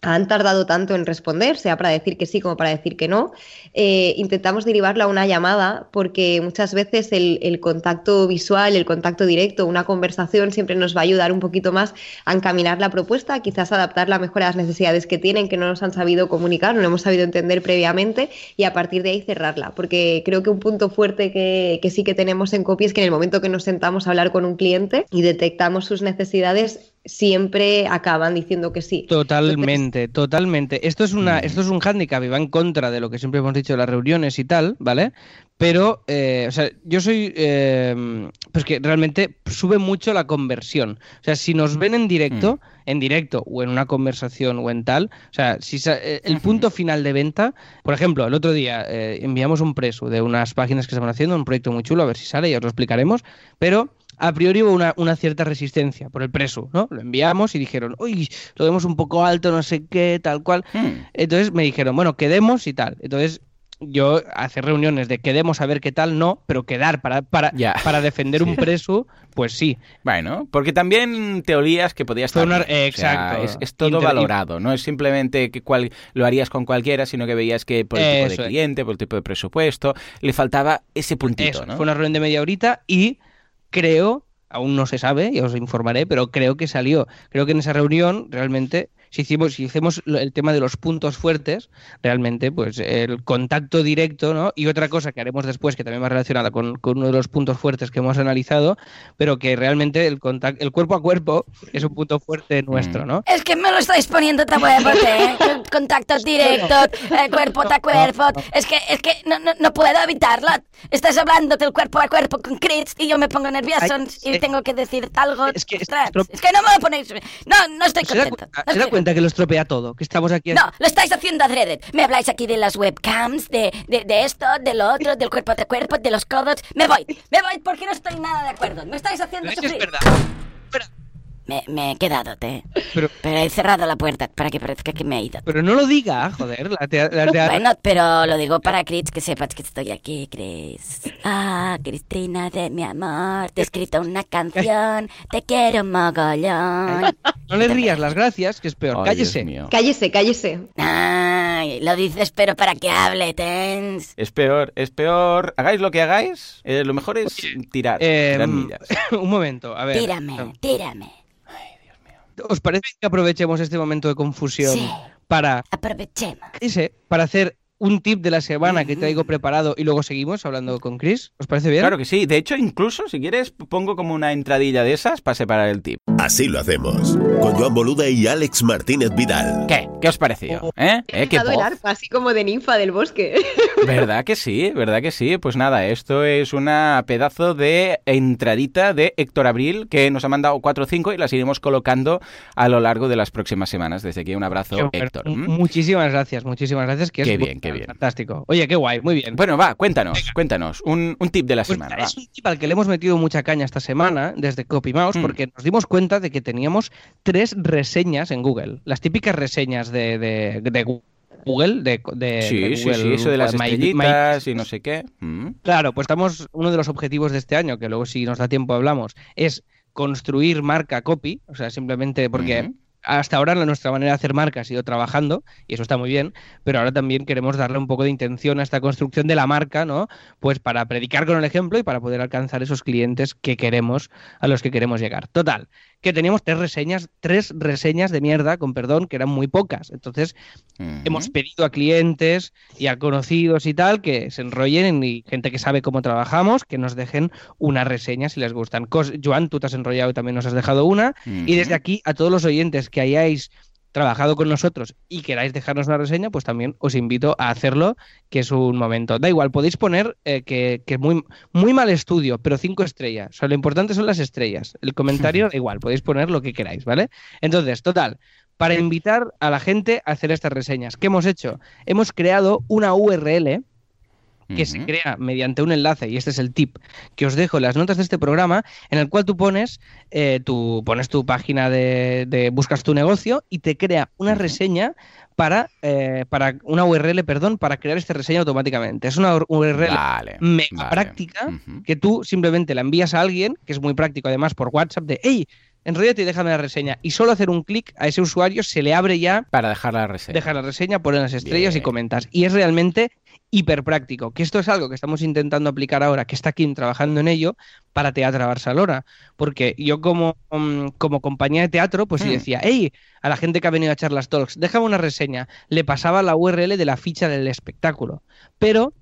han tardado tanto en responder, sea para decir que sí como para decir que no, eh, intentamos derivarlo a una llamada porque muchas veces el, contacto visual, el contacto directo, una conversación siempre nos va a ayudar un poquito más a encaminar la propuesta, quizás adaptarla mejor a las necesidades que tienen, que no nos han sabido comunicar, no hemos sabido entender previamente y a partir de ahí cerrarla. Porque creo que un punto fuerte que, que sí que tenemos en copia es que en el momento que nos sentamos a hablar con un cliente y detectamos sus necesidades, siempre acaban diciendo que sí. Totalmente, totalmente. Esto es una, mm. esto es un hándicap y va en contra de lo que siempre hemos dicho de las reuniones y tal, ¿vale? Pero, eh, o sea, yo soy, eh, pues que realmente sube mucho la conversión. O sea, si nos ven en directo, mm. en directo o en una conversación o en tal, o sea, si eh, el punto final de venta, por ejemplo, el otro día enviamos un preso de unas páginas que se van haciendo, un proyecto muy chulo, a ver si sale, ya os lo explicaremos, pero a priori hubo una, cierta resistencia por el preso, ¿no? Lo enviamos y dijeron, uy, lo vemos un poco alto, no sé qué, tal cual. Hmm. Entonces me dijeron, bueno, quedemos y tal. Entonces yo hacer reuniones de quedemos a ver qué tal, no, pero quedar para, para, para defender un preso, pues sí. Bueno, porque también te olías que podías estar... exacto. es, todo valorado, no es simplemente que cual, lo harías con cualquiera, sino que veías que por el tipo de cliente, por el tipo de presupuesto, le faltaba ese puntito, ¿no? Fue una reunión de media horita y creo, aún no se sabe, y os informaré, pero creo que salió. Creo que en esa reunión realmente si hicimos, si hacemos lo- el tema de los puntos fuertes, realmente, pues el contacto directo, ¿no? Y otra cosa que haremos después, que también va relacionada con, con uno de los puntos fuertes que hemos analizado, pero que realmente el contacto, el cuerpo a cuerpo es un punto fuerte nuestro, ¿no? Es que me lo estáis poniendo tan huevo, ¿eh? Con Contacto directo, eh, cuerpo a cuerpo. Es que, es que no, no, no puedo evitarlo. Estás hablando del cuerpo a cuerpo con Chris y yo me pongo nervioso Ay, y eh, tengo que decirte algo. es que- estro- es que no me lo ponéis. No, no estoy ¿Se da, contento. cuenta, no se da estoy- cuenta que lo estropea todo? Que estamos aquí... No, lo estáis haciendo adrede. Me habláis aquí de las webcams, de, de, de esto, de lo otro, del cuerpo a cuerpo, de los codos. Me voy, me voy porque no estoy nada de acuerdo. Me estáis haciendo Pero es sufrir. verdad. Fuera. Me, me he quedado, te. Pero, Pero he cerrado la puerta para que parezca que me he ido. pero no lo diga, joder. La tea- la tea- Bueno, pero lo digo para Chris, que sepas que estoy aquí, Chris. Ah, Cristina de mi amor, te he escrito una canción, te quiero mogollón. no le rías las gracias, que es peor. Ay, Cállese. Cállese, cállese. Ay, lo dices pero para que hable, Tens. Es peor, es peor. Hagáis lo que hagáis, eh, lo mejor es tirar. Eh, tirar millas. un momento, a ver. Tírame, tírame. ¿Os parece que aprovechemos este momento de confusión Sí. para, Aprovechemos. ese, para hacer un tip de la semana que traigo preparado y luego seguimos hablando con Chris? ¿Os parece bien? Claro que sí. De hecho, incluso, si quieres, pongo como una entradilla de esas para separar el tip. Así lo hacemos. Con Joan Boluda y Alex Martínez Vidal. ¿Qué? ¿Qué os pareció? ¿Eh? ¿Eh? He ¿Qué el arpa, así como de ninfa del bosque. ¿Verdad que sí? ¿Verdad que sí? Pues nada, esto es una pedazo de entradita de Héctor Abril que nos ha mandado 4 o 5 y las iremos colocando a lo largo de las próximas semanas. Desde aquí un abrazo. Héctor. Muchísimas gracias, muchísimas gracias. Que Qué es bien, qué bien. Fantástico. Oye, qué guay, muy bien. Bueno, va, cuéntanos, cuéntanos. Un, un tip de la Pues semana. va. es un tip al que le hemos metido mucha caña esta semana desde CopyMouse Mm. porque nos dimos cuenta de que teníamos tres reseñas en Google. Las típicas reseñas de, de- de Google, de, de- Sí, de sí, Google, sí, eso de las My- My- estrellitas y no sé qué. ¿Mm? Claro, pues estamos, uno de los objetivos de este año, que luego si nos da tiempo hablamos, es construir marca copy, o sea, simplemente porque. Hasta ahora nuestra manera de hacer marca ha sido trabajando, y eso está muy bien, pero ahora también queremos darle un poco de intención a esta construcción de la marca, ¿no? Pues para predicar con el ejemplo y para poder alcanzar esos clientes que queremos, a los que queremos llegar. Total, que teníamos tres reseñas, tres reseñas de mierda, con perdón, que eran muy pocas. Entonces, hemos pedido a clientes y a conocidos y tal que se enrollen y gente que sabe cómo trabajamos, que nos dejen una reseña si les gustan. Cos- Joan, tú te has enrollado y también nos has dejado una. Y desde aquí, a todos los oyentes que hayáis trabajado con nosotros y queráis dejarnos una reseña, pues también os invito a hacerlo, que es un momento. Da igual, podéis poner eh, que, que muy, muy mal estudio, pero cinco estrellas. O sea, lo importante son las estrellas. El comentario, da igual, podéis poner lo que queráis, ¿vale? Entonces, total, para invitar a la gente a hacer estas reseñas, ¿qué hemos hecho? Hemos creado una URL que se crea mediante un enlace, y este es el tip que os dejo en las notas de este programa, en el cual tú pones, eh, tu, pones tu página de, de- buscas tu negocio y te crea una reseña para, eh, para una URL, perdón, para crear esta reseña automáticamente. Es una URL Vale, mega vale. práctica que tú simplemente la envías a alguien, que es muy práctico además por WhatsApp, de hey, enrollate y déjame la reseña. Y solo hacer un clic a ese usuario se le abre ya Para dejar la reseña. deja la reseña, pones las estrellas y comentas. Y es realmente hiper práctico. Que esto es algo que estamos intentando aplicar ahora, que está Kim trabajando en ello, para Teatro Barcelona. Porque yo como, mm, como compañía de teatro, pues sí Hmm. decía, hey, a la gente que ha venido a Charlas Talks, déjame una reseña. Le pasaba la URL de la ficha del espectáculo. Pero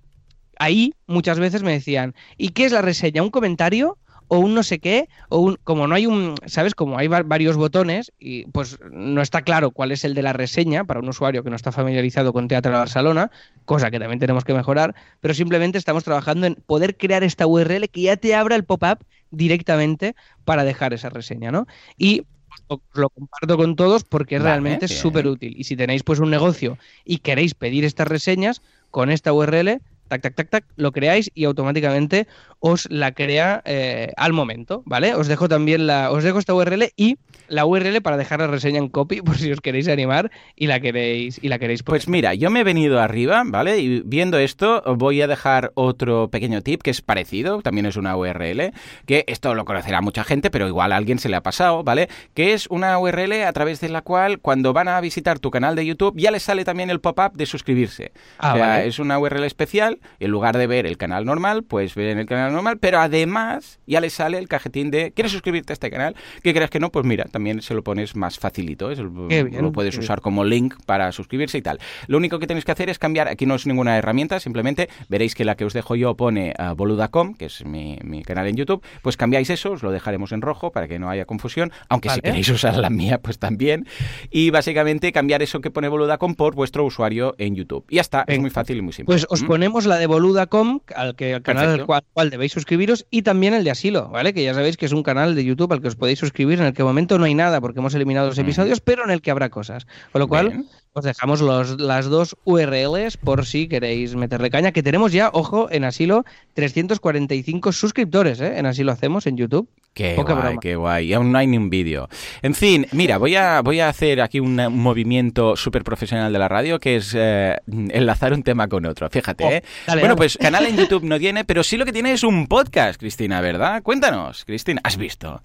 ahí muchas veces me decían, ¿y qué es la reseña? ¿Un comentario? O un no sé qué, o un, como no hay un, ¿sabes? Como hay va- varios botones y pues no está claro cuál es el de la reseña para un usuario que no está familiarizado con Teatro de Barcelona, cosa que también tenemos que mejorar, pero simplemente estamos trabajando en poder crear esta URL que ya te abra el pop-up directamente para dejar esa reseña, ¿no? Y os lo comparto con todos porque Vale, realmente es súper útil. Y si tenéis pues un negocio y queréis pedir estas reseñas, con esta URL, tac, tac, tac, tac, lo creáis y automáticamente os la crea eh, al momento, ¿vale? Os dejo también la, os dejo esta URL y la URL para dejar la reseña en copy por si os queréis animar y la queréis y la queréis poner. Pues mira, yo me he venido arriba, ¿vale? Y viendo esto, os voy a dejar otro pequeño tip que es parecido, también es una URL, que esto lo conocerá mucha gente, pero igual a alguien se le ha pasado, ¿vale? Que es una URL a través de la cual cuando van a visitar tu canal de YouTube ya les sale también el pop-up de suscribirse. Ah, o sea, vale. es una URL especial canal, en lugar de ver el canal normal, pues ven el canal normal, pero además ya le sale el cajetín de ¿quieres suscribirte a este canal? Que creas que no, pues mira, también se lo pones más facilito, ¿eh? lo, bien, lo puedes usar como link para suscribirse y tal. Lo único que tenéis que hacer es cambiar, aquí no es ninguna herramienta, simplemente veréis que la que os dejo yo pone uh, boluda.com, que es mi, mi canal en YouTube, pues cambiáis eso, os lo dejaremos en rojo para que no haya confusión, aunque si queréis usar la mía, pues también. Y básicamente cambiar eso que pone boluda.com por vuestro usuario en YouTube. Y ya está, es muy fácil y muy simple. Pues os ¿Mm? ponemos la de boluda.com, al, que, al canal al cual, cual debéis suscribiros, y también el de Asilo, ¿vale? Que ya sabéis que es un canal de YouTube al que os podéis suscribir, en el que de momento no hay nada porque hemos eliminado los episodios, pero en el que habrá cosas. Con lo cual, Bien. Os dejamos los, las dos URLs por si queréis meterle caña, que tenemos ya, ojo, en Asilo, 345 suscriptores, ¿eh? En Asilo hacemos, en YouTube. Qué Poca guay, broma. qué guay. Y aún no hay ni un vídeo. En fin, mira, voy a, voy a hacer aquí un, movimiento súper profesional de la radio que es eh, enlazar un tema con otro. Fíjate, Oh, ¿eh? dale, bueno, dale. pues canal en YouTube no tiene, pero sí lo que tiene es un podcast, Cristina, ¿verdad? Cuéntanos, Cristina, ¿has visto?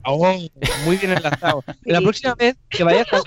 Muy bien enlazado. La próxima vez que vayas a...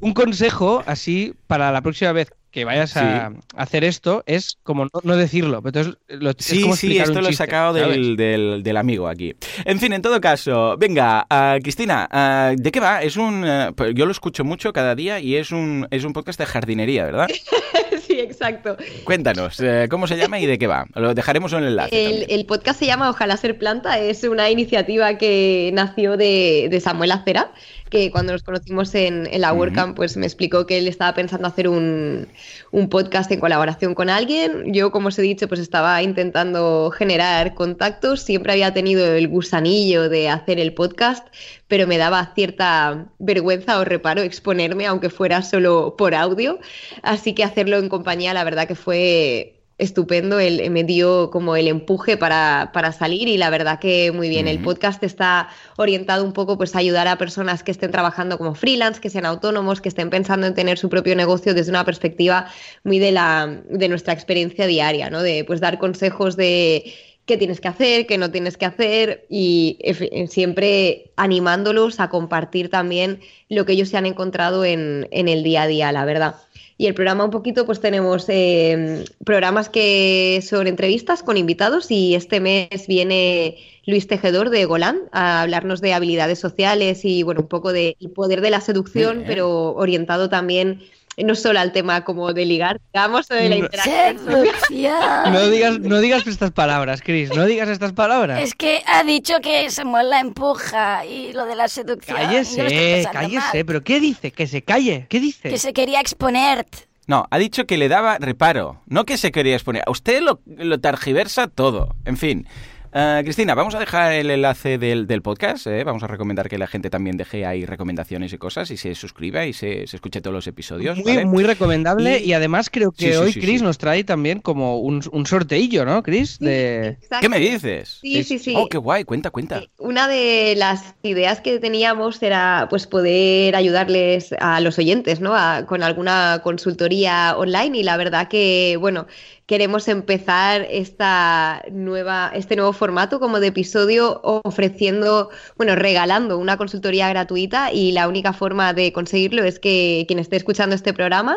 Un consejo así para la próxima vez que vayas a hacer esto es como no, no decirlo. pero Entonces, lo, es Sí, como sí, esto un lo he sacado del, del- del amigo aquí. En fin, en todo caso, venga, ah, Cristina, ah, ¿de qué va? Es un, eh, pues yo lo escucho mucho cada día y es un, es un podcast de jardinería, ¿verdad? sí, exacto. Cuéntanos, eh, ¿cómo se llama y de qué va? Lo dejaremos en el enlace. El podcast se llama Ojalá ser planta, es una iniciativa que nació de, de Samuel Acera, que cuando nos conocimos en, en la. WordCamp, pues me explicó que él estaba pensando hacer un, un podcast en colaboración con alguien. Yo, como os he dicho, pues estaba intentando generar contactos, siempre había tenido el gusanillo de hacer el podcast, pero me daba cierta vergüenza o reparo exponerme, aunque fuera solo por audio. Así que hacerlo en compañía, la verdad que fue estupendo, el, me dio como el empuje para, para salir y la verdad que muy bien. El podcast está orientado un poco pues a ayudar a personas que estén trabajando como freelance, que sean autónomos, que estén pensando en tener su propio negocio desde una perspectiva muy de la de nuestra experiencia diaria, ¿no? De pues dar consejos de qué tienes que hacer, qué no tienes que hacer y efe- siempre animándolos a compartir también lo que ellos se han encontrado en, en el día a día, la verdad. Y el programa un poquito, pues tenemos eh, programas que son entrevistas con invitados y este mes viene Luis Tejedor de Golán a hablarnos de habilidades sociales y bueno, un poco del poder de la seducción, pero orientado también no solo al tema como de ligar, digamos, o de la No. interacción. Seducción. No digas, no digas estas palabras, Chris, no digas estas palabras. Es que ha dicho que Samuel la empuja y lo de la seducción. Cállese, cállese, mal. pero ¿qué dice? Que se calle, ¿qué dice? Que se quería exponer. No, ha dicho que le daba reparo, no que se quería exponer. A usted lo, lo targiversa todo. En fin. Eh, Cristina, vamos a dejar el enlace del, del podcast. ¿eh? Vamos a recomendar que la gente también deje ahí recomendaciones y cosas y se suscriba y se, se escuche todos los episodios. Muy, ¿vale? muy recomendable Y- y, además creo que Sí, sí, hoy sí, Chris sí. nos trae también como un, un sorteillo, ¿no, Chris? De... ¿Qué me dices? Sí, sí, sí. Oh, qué guay, cuenta, cuenta. Una de las ideas que teníamos era pues poder ayudarles a los oyentes, ¿no? A- con alguna consultoría online y la verdad que, bueno, queremos empezar esta nueva, este nuevo formato como de episodio ofreciendo, bueno, regalando una consultoría gratuita y la única forma de conseguirlo es que quien esté escuchando este programa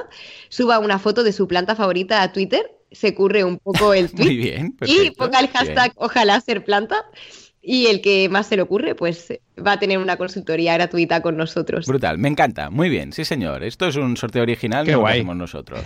suba una foto de su planta favorita a Twitter, se curre un poco el tweet Muy bien. y ponga el bien. hashtag ojalá ser planta y el que más se le ocurre pues va a tener una consultoría gratuita con nosotros. Brutal, me encanta. Muy bien, sí señor. Esto es un sorteo original, Qué no lo guay. hacemos nosotros.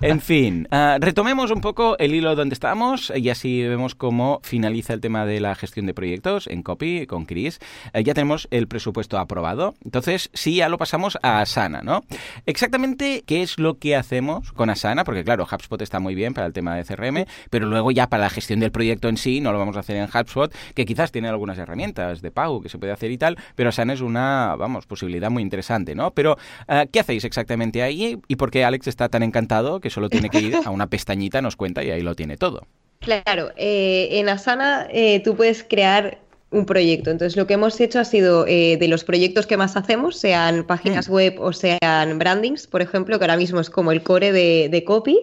En fin, ah, retomemos un poco el hilo donde estábamos y así vemos cómo finaliza el tema de la gestión de proyectos en Copy con Chris. Eh, ya tenemos el presupuesto aprobado. Entonces, sí, ya lo pasamos a Asana, ¿no? Exactamente qué es lo que hacemos con Asana, porque claro, HubSpot está muy bien para el tema de CRM, pero luego ya para la gestión del proyecto en sí no lo vamos a hacer en HubSpot, que quizás tiene algunas herramientas de pago que se puede hacer y tal, pero Asana es una, vamos, posibilidad muy interesante, ¿no? Pero, eh, ¿qué hacéis exactamente ahí y por qué Alex está tan encantado que solo tiene que ir a una pestañita, nos cuenta y ahí lo tiene todo? Claro, eh, en Asana eh, tú puedes crear un proyecto. Entonces, lo que hemos hecho ha sido eh, de los proyectos que más hacemos, sean páginas web o sean brandings, por ejemplo, que ahora mismo es como el core de, de copy,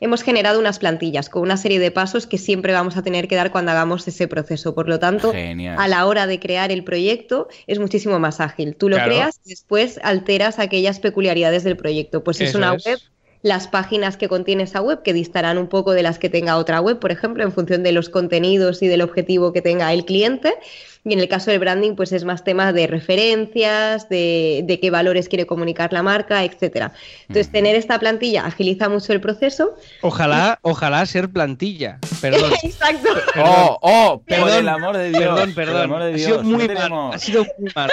hemos generado unas plantillas con una serie de pasos que siempre vamos a tener que dar cuando hagamos ese proceso. Por lo tanto, Genial. a la hora de crear el proyecto es muchísimo más ágil. Tú lo Claro. creas y después alteras aquellas peculiaridades del proyecto. Pues es una es. Las páginas que contiene esa web, que distarán un poco de las que tenga otra web, por ejemplo, en función de los contenidos y del objetivo que tenga el cliente. Y en el caso del branding, pues es más tema de referencias, de, de qué valores quiere comunicar la marca, etcétera. Entonces, tener esta plantilla agiliza mucho el proceso. Ojalá, ojalá ser plantilla. Perdón. Exacto. Oh, oh, por Perdón, el amor de Dios. Perdón, por el perdón. amor de Ha sido muy no mal. Ha sido muy mal.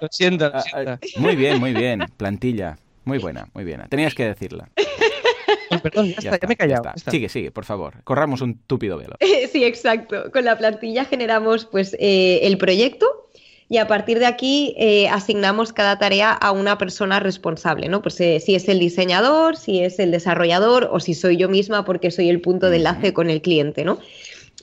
Lo siento, lo Ah, siento. ah, Muy bien, muy bien. Plantilla. Muy buena, muy buena. Tenías que decirla. Perdón, ya, está, ya me he ya callado. está. ya está. Sigue, sigue, por favor. Corramos un túpido velo. Sí, exacto. Con la plantilla generamos pues eh, el proyecto y a partir de aquí eh, asignamos cada tarea a una persona responsable, ¿no? Pues eh, si es el diseñador, si es el desarrollador o si soy yo misma porque soy el punto de enlace con el cliente, ¿no?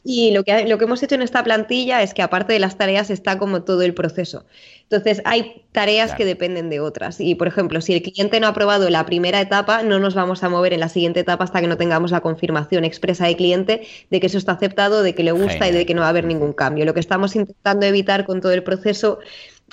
Y lo que, lo que hemos hecho en esta plantilla es que aparte de las tareas está como todo el proceso. Entonces hay tareas Claro. que dependen de otras. Y por ejemplo, si el cliente no ha aprobado la primera etapa, no nos vamos a mover en la siguiente etapa hasta que no tengamos la confirmación expresa del cliente de que eso está aceptado, de que le gusta y de que no va a haber ningún cambio. Lo que estamos intentando evitar con todo el proceso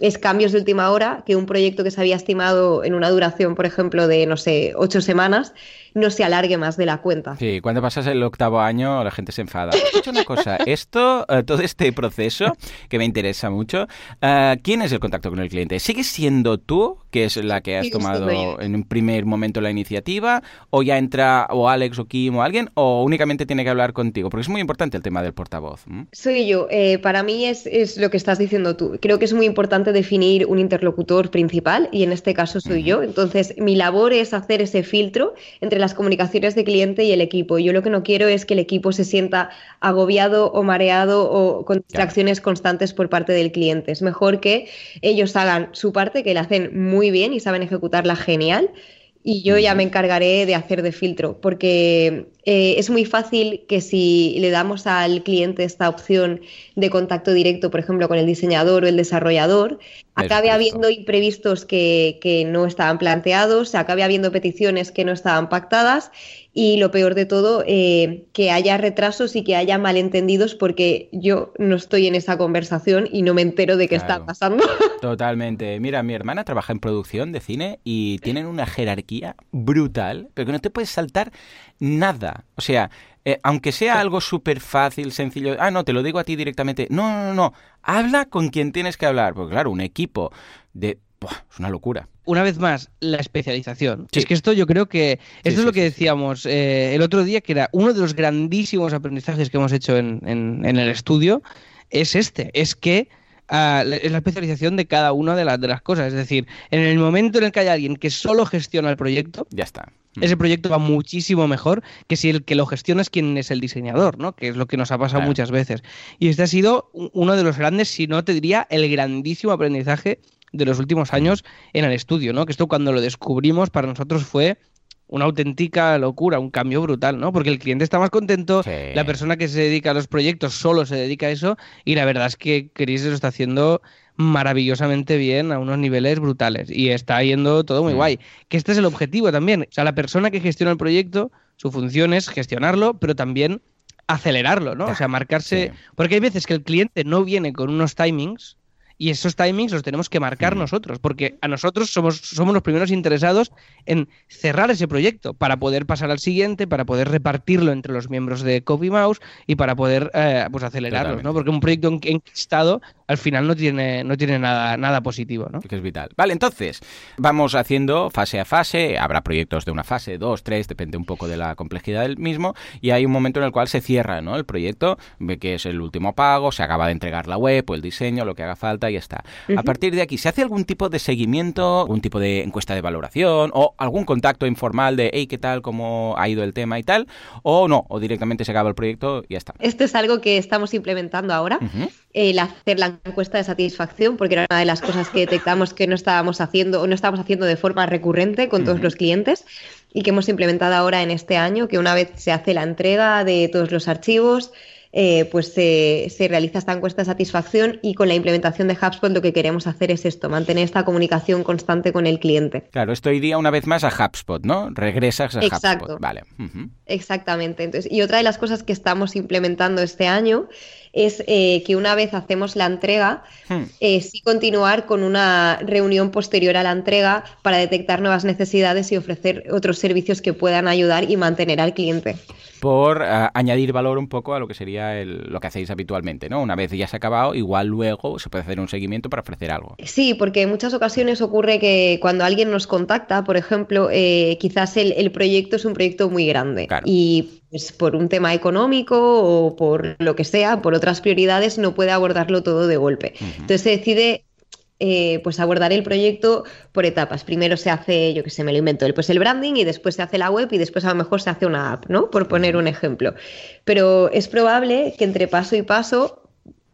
es cambios de última hora, que un proyecto que se había estimado en una duración, por ejemplo, de, no sé, ocho semanas, no se alargue más de la cuenta. Sí, cuando pasas el octavo año la gente se enfada. Escucha una cosa, esto, eh, todo este proceso que me interesa mucho, eh, ¿quién es el contacto con el cliente? ¿Sigues siendo tú, que es la que has Sigo tomado en un primer momento la iniciativa, o ya entra o Alex o Kim o alguien, o únicamente tiene que hablar contigo? Porque es muy importante el tema del portavoz. Soy yo. Eh, para mí es, es lo que estás diciendo tú. Creo que es muy importante definir un interlocutor principal y en este caso soy yo. Entonces, mi labor es hacer ese filtro entre las comunicaciones de cliente y el equipo. Yo lo que no quiero es que el equipo se sienta agobiado o mareado o con distracciones constantes por parte del cliente. Es mejor que ellos hagan su parte, que la hacen muy bien y saben ejecutarla genial. Y yo ya me encargaré de hacer de filtro, porque eh, es muy fácil que si le damos al cliente esta opción de contacto directo, por ejemplo, con el diseñador o el desarrollador, acabe habiendo imprevistos que, que no estaban planteados, acabe habiendo peticiones que no estaban pactadas y lo peor de todo, eh, que haya retrasos y que haya malentendidos porque yo no estoy en esa conversación y no me entero de qué Claro. está pasando. Totalmente. Mira, mi hermana trabaja en producción de cine y tienen una jerarquía brutal, pero que no te puedes saltar nada. O sea, eh, aunque sea algo súper fácil, sencillo, ah, no, te lo digo a ti directamente. No, no, no, no. Habla con quien tienes que hablar. Porque claro, un equipo de... Buah, es una locura. Una vez más, la especialización. Sí. Es que esto yo creo que. Esto es sí, lo que decíamos eh, el otro día, que era uno de los grandísimos aprendizajes que hemos hecho en, en- en el estudio. Es este. Es que. Ah, la- es la especialización de cada una de, las de las cosas. Es decir, en el momento en el que hay alguien que solo gestiona el proyecto, Ya está. Mm. ese proyecto va muchísimo mejor que si el que lo gestiona es quien es el diseñador, ¿no? Que es lo que nos ha pasado Claro. muchas veces. Y este ha sido uno de los grandes, si no te diría, el grandísimo aprendizaje de los últimos años en el estudio, ¿no? Que esto cuando lo descubrimos para nosotros fue una auténtica locura, un cambio brutal, ¿no? Porque el cliente está más contento, Sí. la persona que se dedica a los proyectos solo se dedica a eso y la verdad es que Chris lo está haciendo maravillosamente bien a unos niveles brutales y está yendo todo muy guay. Que este es el objetivo también. O sea, la persona que gestiona el proyecto, su función es gestionarlo, pero también acelerarlo, ¿no? O sea, marcarse... Sí. Porque hay veces que el cliente no viene con unos timings y esos timings los tenemos que marcar Mm. nosotros, porque a nosotros somos, somos los primeros interesados en cerrar ese proyecto para poder pasar al siguiente, para poder repartirlo entre los miembros de Copy Mouse y para poder eh, pues acelerarlo, Totalmente. ¿no? Porque un proyecto en- enquistado al final no tiene, no tiene nada, nada positivo, ¿no? que es vital. Vale, entonces, vamos haciendo fase a fase, habrá proyectos de una fase, dos, tres, depende un poco de la complejidad del mismo, y hay un momento en el cual se cierra ¿no? el proyecto, ve que es el último pago, se acaba de entregar la web o el diseño, lo que haga falta está. A partir de aquí, ¿se hace algún tipo de seguimiento, algún tipo de encuesta de valoración o algún contacto informal de, hey, ¿qué tal? ¿Cómo ha ido el tema y tal? O no, o directamente se acaba el proyecto y ya está. Esto es algo que estamos implementando ahora. El hacer la encuesta de satisfacción, porque era una de las cosas que detectamos que no estábamos haciendo o no estábamos haciendo de forma recurrente con todos los clientes y que hemos implementado ahora en este año, que una vez se hace la entrega de todos los archivos, eh, pues se, se realiza esta encuesta de satisfacción y con la implementación de HubSpot lo que queremos hacer es esto, mantener esta comunicación constante con el cliente. Claro, esto iría una vez más a HubSpot, ¿no? Regresas a Exacto. HubSpot. Vale. Exactamente. Entonces, y otra de las cosas que estamos implementando este año es eh, que una vez hacemos la entrega, Hmm. eh, sí continuar con una reunión posterior a la entrega para detectar nuevas necesidades y ofrecer otros servicios que puedan ayudar y mantener al cliente. Por ah, añadir valor un poco a lo que sería el- lo que hacéis habitualmente, ¿no? Una vez ya se ha acabado, igual luego se puede hacer un seguimiento para ofrecer algo. Sí, porque en muchas ocasiones ocurre que cuando alguien nos contacta, por ejemplo, eh, quizás el, el proyecto es un proyecto muy grande Claro. y pues, por un tema económico o por lo que sea, por otras prioridades, no puede abordarlo todo de golpe. Entonces se decide eh, pues abordar el proyecto por etapas. Primero se hace, yo que sé, me lo invento, el- pues el branding y después se hace la web y después a lo mejor se hace una app, ¿no? Por poner un ejemplo. Pero es probable que entre paso y paso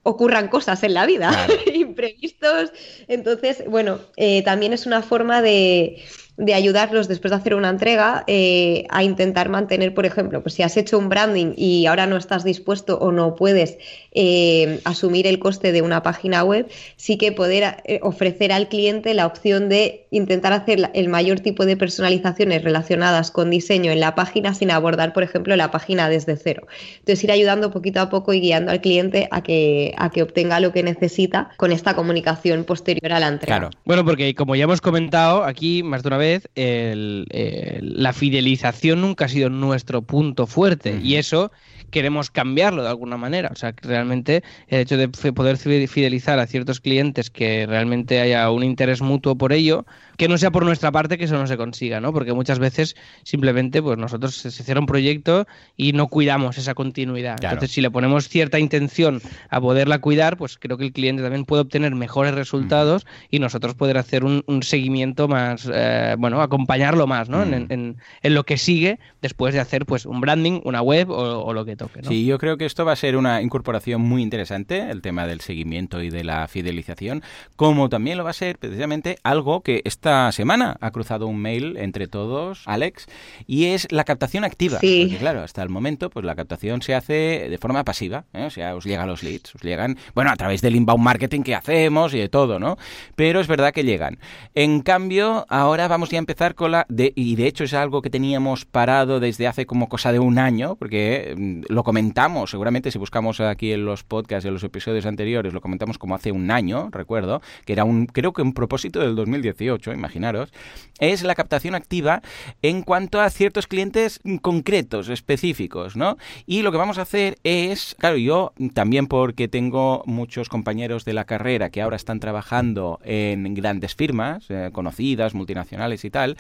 ocurran cosas en la vida, Claro. imprevistos. Entonces, bueno, eh, también es una forma de, de ayudarlos después de hacer una entrega eh, a intentar mantener, por ejemplo, pues si has hecho un branding y ahora no estás dispuesto o no puedes eh, asumir el coste de una página web, sí que poder eh, ofrecer al cliente la opción de intentar hacer el mayor tipo de personalizaciones relacionadas con diseño en la página sin abordar, por ejemplo, la página desde cero. Entonces ir ayudando poquito a poco y guiando al cliente a que, a que obtenga lo que necesita con esta comunicación posterior a la entrega. Claro. Bueno, porque como ya hemos comentado aquí más de una vez, el- el- la fidelización nunca ha sido nuestro punto fuerte y eso queremos cambiarlo de alguna manera. O sea, que realmente el hecho de poder fi- fidelizar a ciertos clientes que realmente haya un interés mutuo por ello, que no sea por nuestra parte que eso no se consiga, ¿no? Porque muchas veces simplemente pues nosotros se se cierra un proyecto y no cuidamos esa continuidad. Claro. Entonces, si le ponemos cierta intención a poderla cuidar, pues creo que el cliente también puede obtener mejores resultados y nosotros poder hacer un, un seguimiento más, eh, bueno, acompañarlo más, ¿no? En- Mm. En, en lo que sigue después de hacer pues un branding, una web o, o lo que toque, ¿no? Sí, yo creo que esto va a ser una incorporación muy interesante, el tema del seguimiento y de la fidelización, como también lo va a ser precisamente algo que esta semana ha cruzado un mail entre todos, Alex, y es la captación activa. Sí. Porque claro, hasta el momento pues la captación se hace de forma pasiva, ¿eh? o sea, os llegan los leads, os llegan, bueno, a través del inbound marketing que hacemos y de todo, ¿no? Pero es verdad que llegan. En cambio, ahora vamos ya a empezar con la, de, y de hecho es algo que teníamos parado desde hace como cosa de un año, porque mm, lo comentamos, seguramente si buscamos aquí en los podcasts, en los episodios anteriores, lo comentamos como hace un año, recuerdo, que era un, creo que un propósito del 2018, imaginaros, es la captación activa en cuanto a ciertos clientes concretos, específicos, ¿no? Y lo que vamos a hacer es, claro, yo también porque tengo muchos compañeros de la carrera que ahora están trabajando en grandes firmas, eh, conocidas, multinacionales y tal,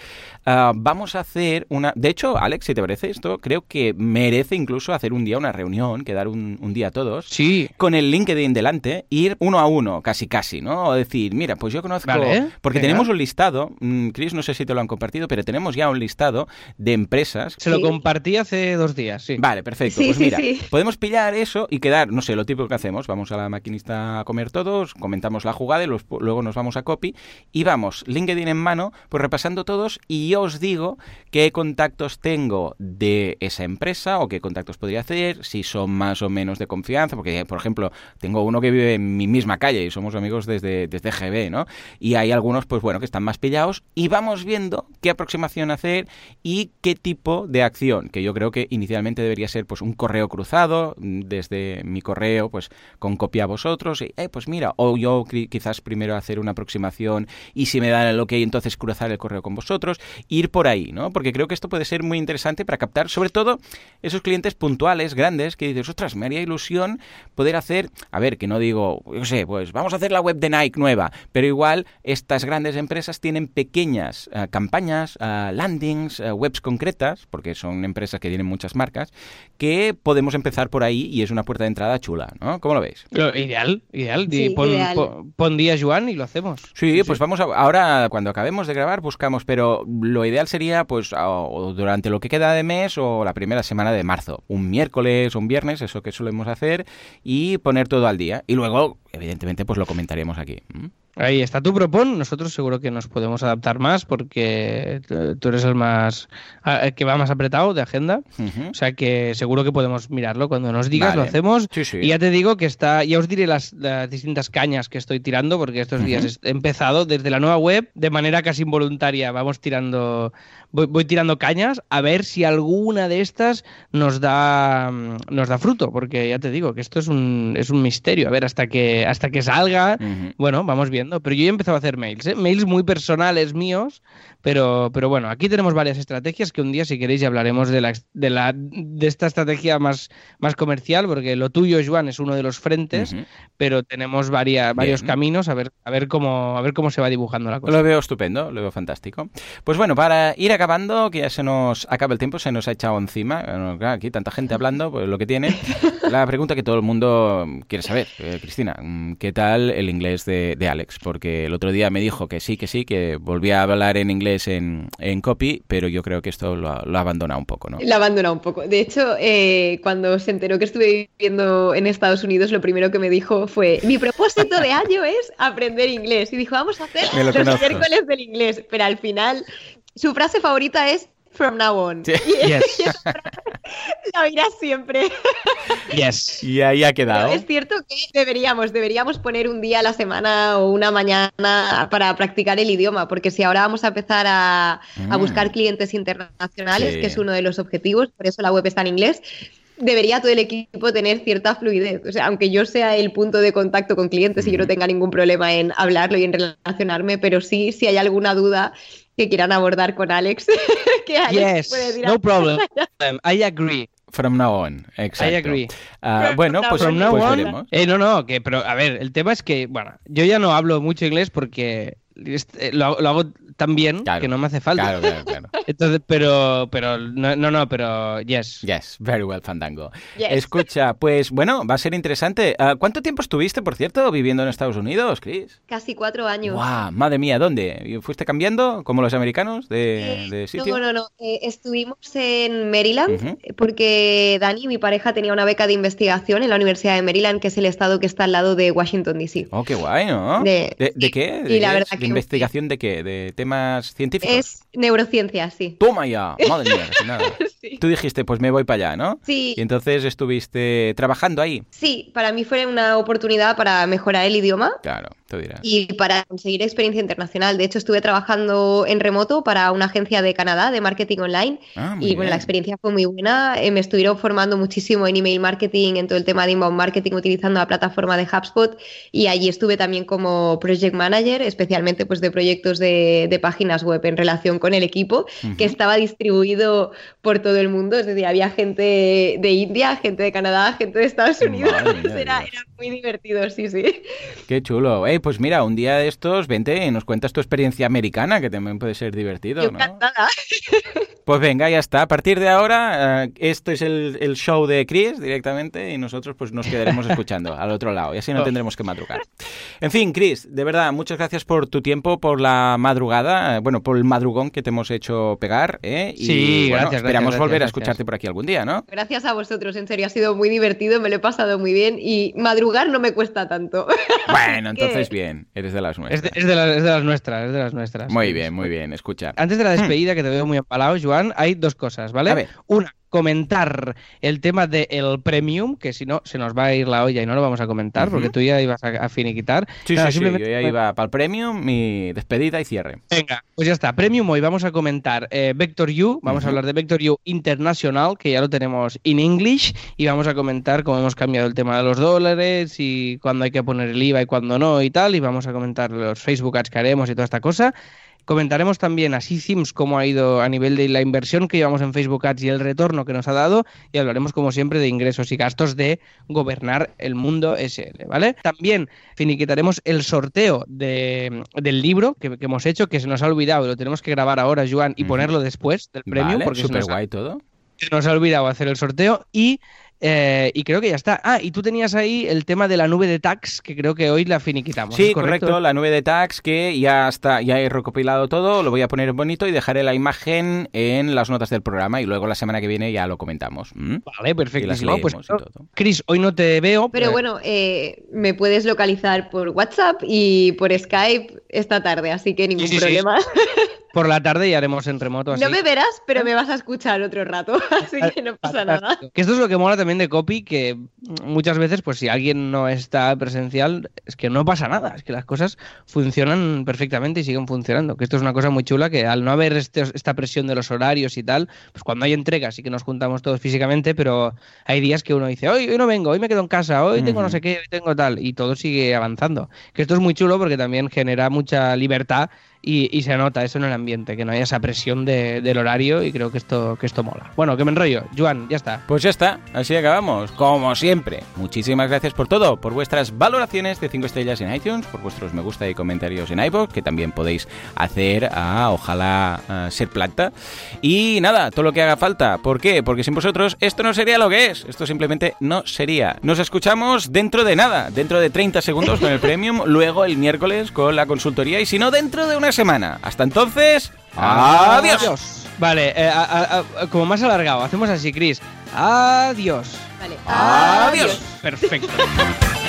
ah, vamos a hacer una... De hecho, Alex, si te parece esto, creo que merece incluso hacer un día una reunión, quedar un, un día todos, Sí, con el LinkedIn delante, ir uno a uno, casi casi, ¿no? O decir, mira, pues yo conozco... Vale, porque venga. tenemos un listado, mm, Chris, no sé si te lo han compartido, pero tenemos ya un listado de empresas se lo Sí. compartí hace dos días, sí. Vale, perfecto. Sí, pues sí, mira, sí. podemos pillar eso y quedar, no sé, lo típico que hacemos. Vamos a la maquinista a comer todos, comentamos la jugada y los- luego nos vamos a copy y vamos, LinkedIn en mano, pues repasando todos y yo os digo qué contactos tengo de esa empresa o qué contactos podría hacer, si son más o menos de confianza, porque, por ejemplo, tengo uno que vive en mi misma calle y somos amigos desde, desde GB, ¿no? Y hay algunos, pues bueno, que están más pillados y vamos viendo qué aproximación hacer y qué tipo de acción, que yo creo que inicialmente debería ser pues un correo cruzado mm, desde mi correo, pues con copia a vosotros, y, eh, pues mira, o yo quizás primero hacer una aproximación y si me dan el ok, entonces cruzar el correo con vosotros, ir por ahí, ¿no? Porque creo que esto puede ser muy interesante para captar, sobre todo, esos clientes puntuales, grandes, que dices, ostras, me haría ilusión poder hacer, a ver, que no digo, yo sé, pues vamos a hacer la web de Nike nueva, pero igual estas grandes empresas tienen pequeñas eh, campañas, eh, landings, eh, webs concretas, porque son empresas que tienen muchas marcas, que podemos empezar por ahí y es una puerta de entrada chula, ¿no? ¿Cómo lo veis? Pero ideal, ideal. Sí, pon, ideal. pon- pon día, Joan, y lo hacemos. Sí, pues vamos a, ahora cuando acabemos de grabar buscamos, pero lo ideal sería pues a- o durante lo que queda de mes o la primera semana de marzo, un miércoles o un viernes, eso que solemos hacer y poner todo al día y luego evidentemente pues lo comentaremos aquí. Ahí está tu propón. Nosotros seguro que nos podemos adaptar más porque eh, tú eres el más el que va más apretado de agenda. O sea que seguro que podemos mirarlo. Cuando nos digas, lo hacemos. Sí, sí. Y ya te digo que está. Ya os diré las, las distintas cañas que estoy tirando, porque estos días he empezado desde la nueva web de manera casi involuntaria. Vamos tirando. Voy, voy tirando cañas a ver si alguna de estas nos da mm, nos da fruto, porque ya te digo que esto es un, es un misterio. A ver, hasta que hasta que salga, bueno, vamos viendo. Pero yo ya he empezado a hacer mails, ¿eh? mails muy personales míos, pero, pero bueno, aquí tenemos varias estrategias que un día, si queréis, ya hablaremos de, la, de, la, de esta estrategia más, más comercial, porque lo tuyo, Joan, es uno de los frentes, pero tenemos varia- varios Bien. caminos a ver, a, ver cómo, a ver cómo se va dibujando la cosa. Lo veo estupendo, lo veo fantástico. Pues bueno, para ir acabando, que ya se nos acaba el tiempo, se nos ha echado encima. Bueno, claro, aquí tanta gente hablando, pues lo que tiene. La pregunta que todo el mundo quiere saber, eh, Cristina, mm, ¿qué tal el inglés de, de Alex? Porque el otro día me dijo que sí, que sí, que volvía a hablar en inglés en, en copy, pero yo creo que esto lo ha, lo ha abandonado un poco, ¿no? La abandonado un poco. De hecho, eh, cuando se enteró que estuve viviendo en Estados Unidos, lo primero que me dijo fue: Mi propósito de año es aprender inglés. Y dijo: Vamos a hacer lo los conozco. miércoles del inglés. Pero al final, su frase favorita es From now on. Sí. Y Yes. la oirás siempre. Yes. Y ahí ha quedado. Pero es cierto que deberíamos, deberíamos poner un día a la semana o una mañana para practicar el idioma, porque si ahora vamos a empezar a, a Mm. buscar clientes internacionales, Sí. que es uno de los objetivos, por eso la web está en inglés, debería todo el equipo tener cierta fluidez. O sea, aunque yo sea el punto de contacto con clientes y yo no Ujú. tenga ningún problema en hablarlo y en relacionarme, pero sí, si hay alguna duda que quieran abordar con Alex, que Alex Yes. puede decir, No problem. I agree. From now on, exacto. I agree. From bueno, now pues, From now pues on- veremos. Eh, no, no, que, pero a ver, el tema es que, bueno, yo ya no hablo mucho inglés porque lo, hago- lo hago tan bien Claro, que no me hace falta. Claro, claro, claro. Entonces, pero, pero, no, no, no, pero, yes. Yes, very well, Fandango. Yes. Escucha, pues bueno, va a ser interesante. Ah, ¿Cuánto tiempo estuviste, por cierto, viviendo en Estados Unidos, Chris? Casi cuatro años. ¡Guau! Madre mía, ¿dónde? ¿Y ¿Fuiste cambiando como los americanos de, Eh, de sitio? No, no, no. Eh, estuvimos en Maryland Ujú. porque Dani, mi pareja, tenía una beca de investigación en la Universidad de Maryland, que es el estado que está al lado de Washington, D.C. Oh, qué guay, ¿no? De- ¿De, de qué? Y ¿De, la verdad que- investigación de qué? ¿De temas científicos? Es neurociencia, sí. ¡Toma ya! Madre mía, nada. Sí. Tú dijiste, pues me voy para allá, ¿no? Sí, Y entonces estuviste trabajando ahí. sí, para mí fue una oportunidad para mejorar el idioma Claro, tú dirás. y para conseguir experiencia internacional. De hecho, estuve trabajando en remoto para una agencia de Canadá de marketing online Ah, y bueno, la experiencia fue muy buena. Eh, me estuvieron formando muchísimo en email marketing, en todo el tema de inbound marketing utilizando la plataforma de HubSpot y allí estuve también como project manager, especialmente pues de proyectos de, de páginas web en relación con el equipo que estaba distribuido por todo el mundo. Es decir, había gente de India, gente de Canadá, gente de Estados Unidos. De era, muy divertido, sí, sí. Qué chulo. Eh, pues mira, un día de estos, vente y nos cuentas tu experiencia americana, que también puede ser divertido, Yo ¿no? encantada. Pues venga, ya está. A partir de ahora, eh, esto es el, el show de Chris directamente y nosotros pues nos quedaremos escuchando al otro lado y así no Oh. tendremos que madrugar. En fin, Chris, de verdad, muchas gracias por tu tiempo, por la madrugada, eh, bueno, por el madrugón que te hemos hecho pegar, ¿eh? Y Sí, bueno, gracias, esperamos gracias, volver a escucharte por aquí algún día, ¿no? Gracias a vosotros, en serio, ha sido muy divertido, me lo he pasado muy bien y madrugar no me cuesta tanto. Bueno, entonces bien, eres de las Es nuestras. de, es de la- es de las nuestras, es de las nuestras. Muy bien, muy bien, escucha. Antes de la despedida, que te veo muy empalado, Joan, hay dos cosas, ¿vale? A ver. Una, comentar el tema del premium, que si no, se nos va a ir la olla y no lo vamos a comentar, porque tú ya ibas a, a finiquitar. Sí, Nada, sí, sí, yo ya iba para el premio, mi despedida y cierre. Venga, pues ya está. Premium hoy vamos a comentar eh, Vector U, vamos a hablar de Vector U Internacional, que ya lo tenemos en English, y vamos a comentar cómo hemos cambiado el tema de los dólares y cuándo hay que poner el IVA y cuándo no y tal, y vamos a comentar los Facebook Ads que haremos y toda esta cosa. Comentaremos también así Sims cómo ha ido a nivel de la inversión que llevamos en Facebook Ads y el retorno que nos ha dado y hablaremos como siempre de ingresos y gastos de gobernar el mundo SL, ¿vale? También finiquitaremos el sorteo de- del libro que, que hemos hecho, que se nos ha olvidado y lo tenemos que grabar ahora, Joan, y ponerlo después del premio Vale, porque se súper nos, ha, guay todo. se nos ha olvidado hacer el sorteo y Eh, y creo que ya está. Ah, y tú tenías ahí el tema de la nube de tags, que creo que hoy la finiquitamos. Sí, ¿es correcto? la nube de tags que ya está, ya he recopilado todo, lo voy a poner bonito y dejaré la imagen en las notas del programa y luego la semana que viene ya lo comentamos. Vale, leemos Pues. Chris, hoy no te veo. Pero eh, bueno, eh, me puedes localizar por WhatsApp y por Skype esta tarde, así que ningún sí, sí. problema. Por la tarde ya haremos en remoto así. No me verás, pero me vas a escuchar otro rato, así que no pasa nada. Que esto es lo que mola también de Copy, que muchas veces, pues si alguien no está presencial, es que no pasa nada, es que las cosas funcionan perfectamente y siguen funcionando. Que esto es una cosa muy chula, que al no haber este- esta presión de los horarios y tal, pues cuando hay entregas sí que nos juntamos todos físicamente, pero hay días que uno dice, hoy, hoy no vengo, hoy me quedo en casa, hoy tengo no sé qué, hoy tengo tal, y todo sigue avanzando. Que esto es muy chulo porque también genera mucha libertad y, se nota eso en el ambiente, que no haya esa presión de- del horario y creo que esto, que esto mola. Bueno, que me enrollo. Juan, ya está. Pues ya está, así acabamos, como siempre. Muchísimas gracias por todo, por vuestras valoraciones de 5 estrellas en iTunes, por vuestros me gusta y comentarios en iVoox, que también podéis hacer a Ojalá a Ser Planta. Y nada, todo lo que haga falta. ¿Por qué? Porque sin vosotros esto no sería lo que es, esto simplemente no sería. Nos escuchamos dentro de nada, dentro de 30 segundos con el Premium, luego el miércoles con la consultoría y si no, dentro de una semana. Hasta entonces, adiós. Vale, eh, a- a- a- como más alargado, hacemos así, Chris. Adiós. Vale. Adiós. Perfecto.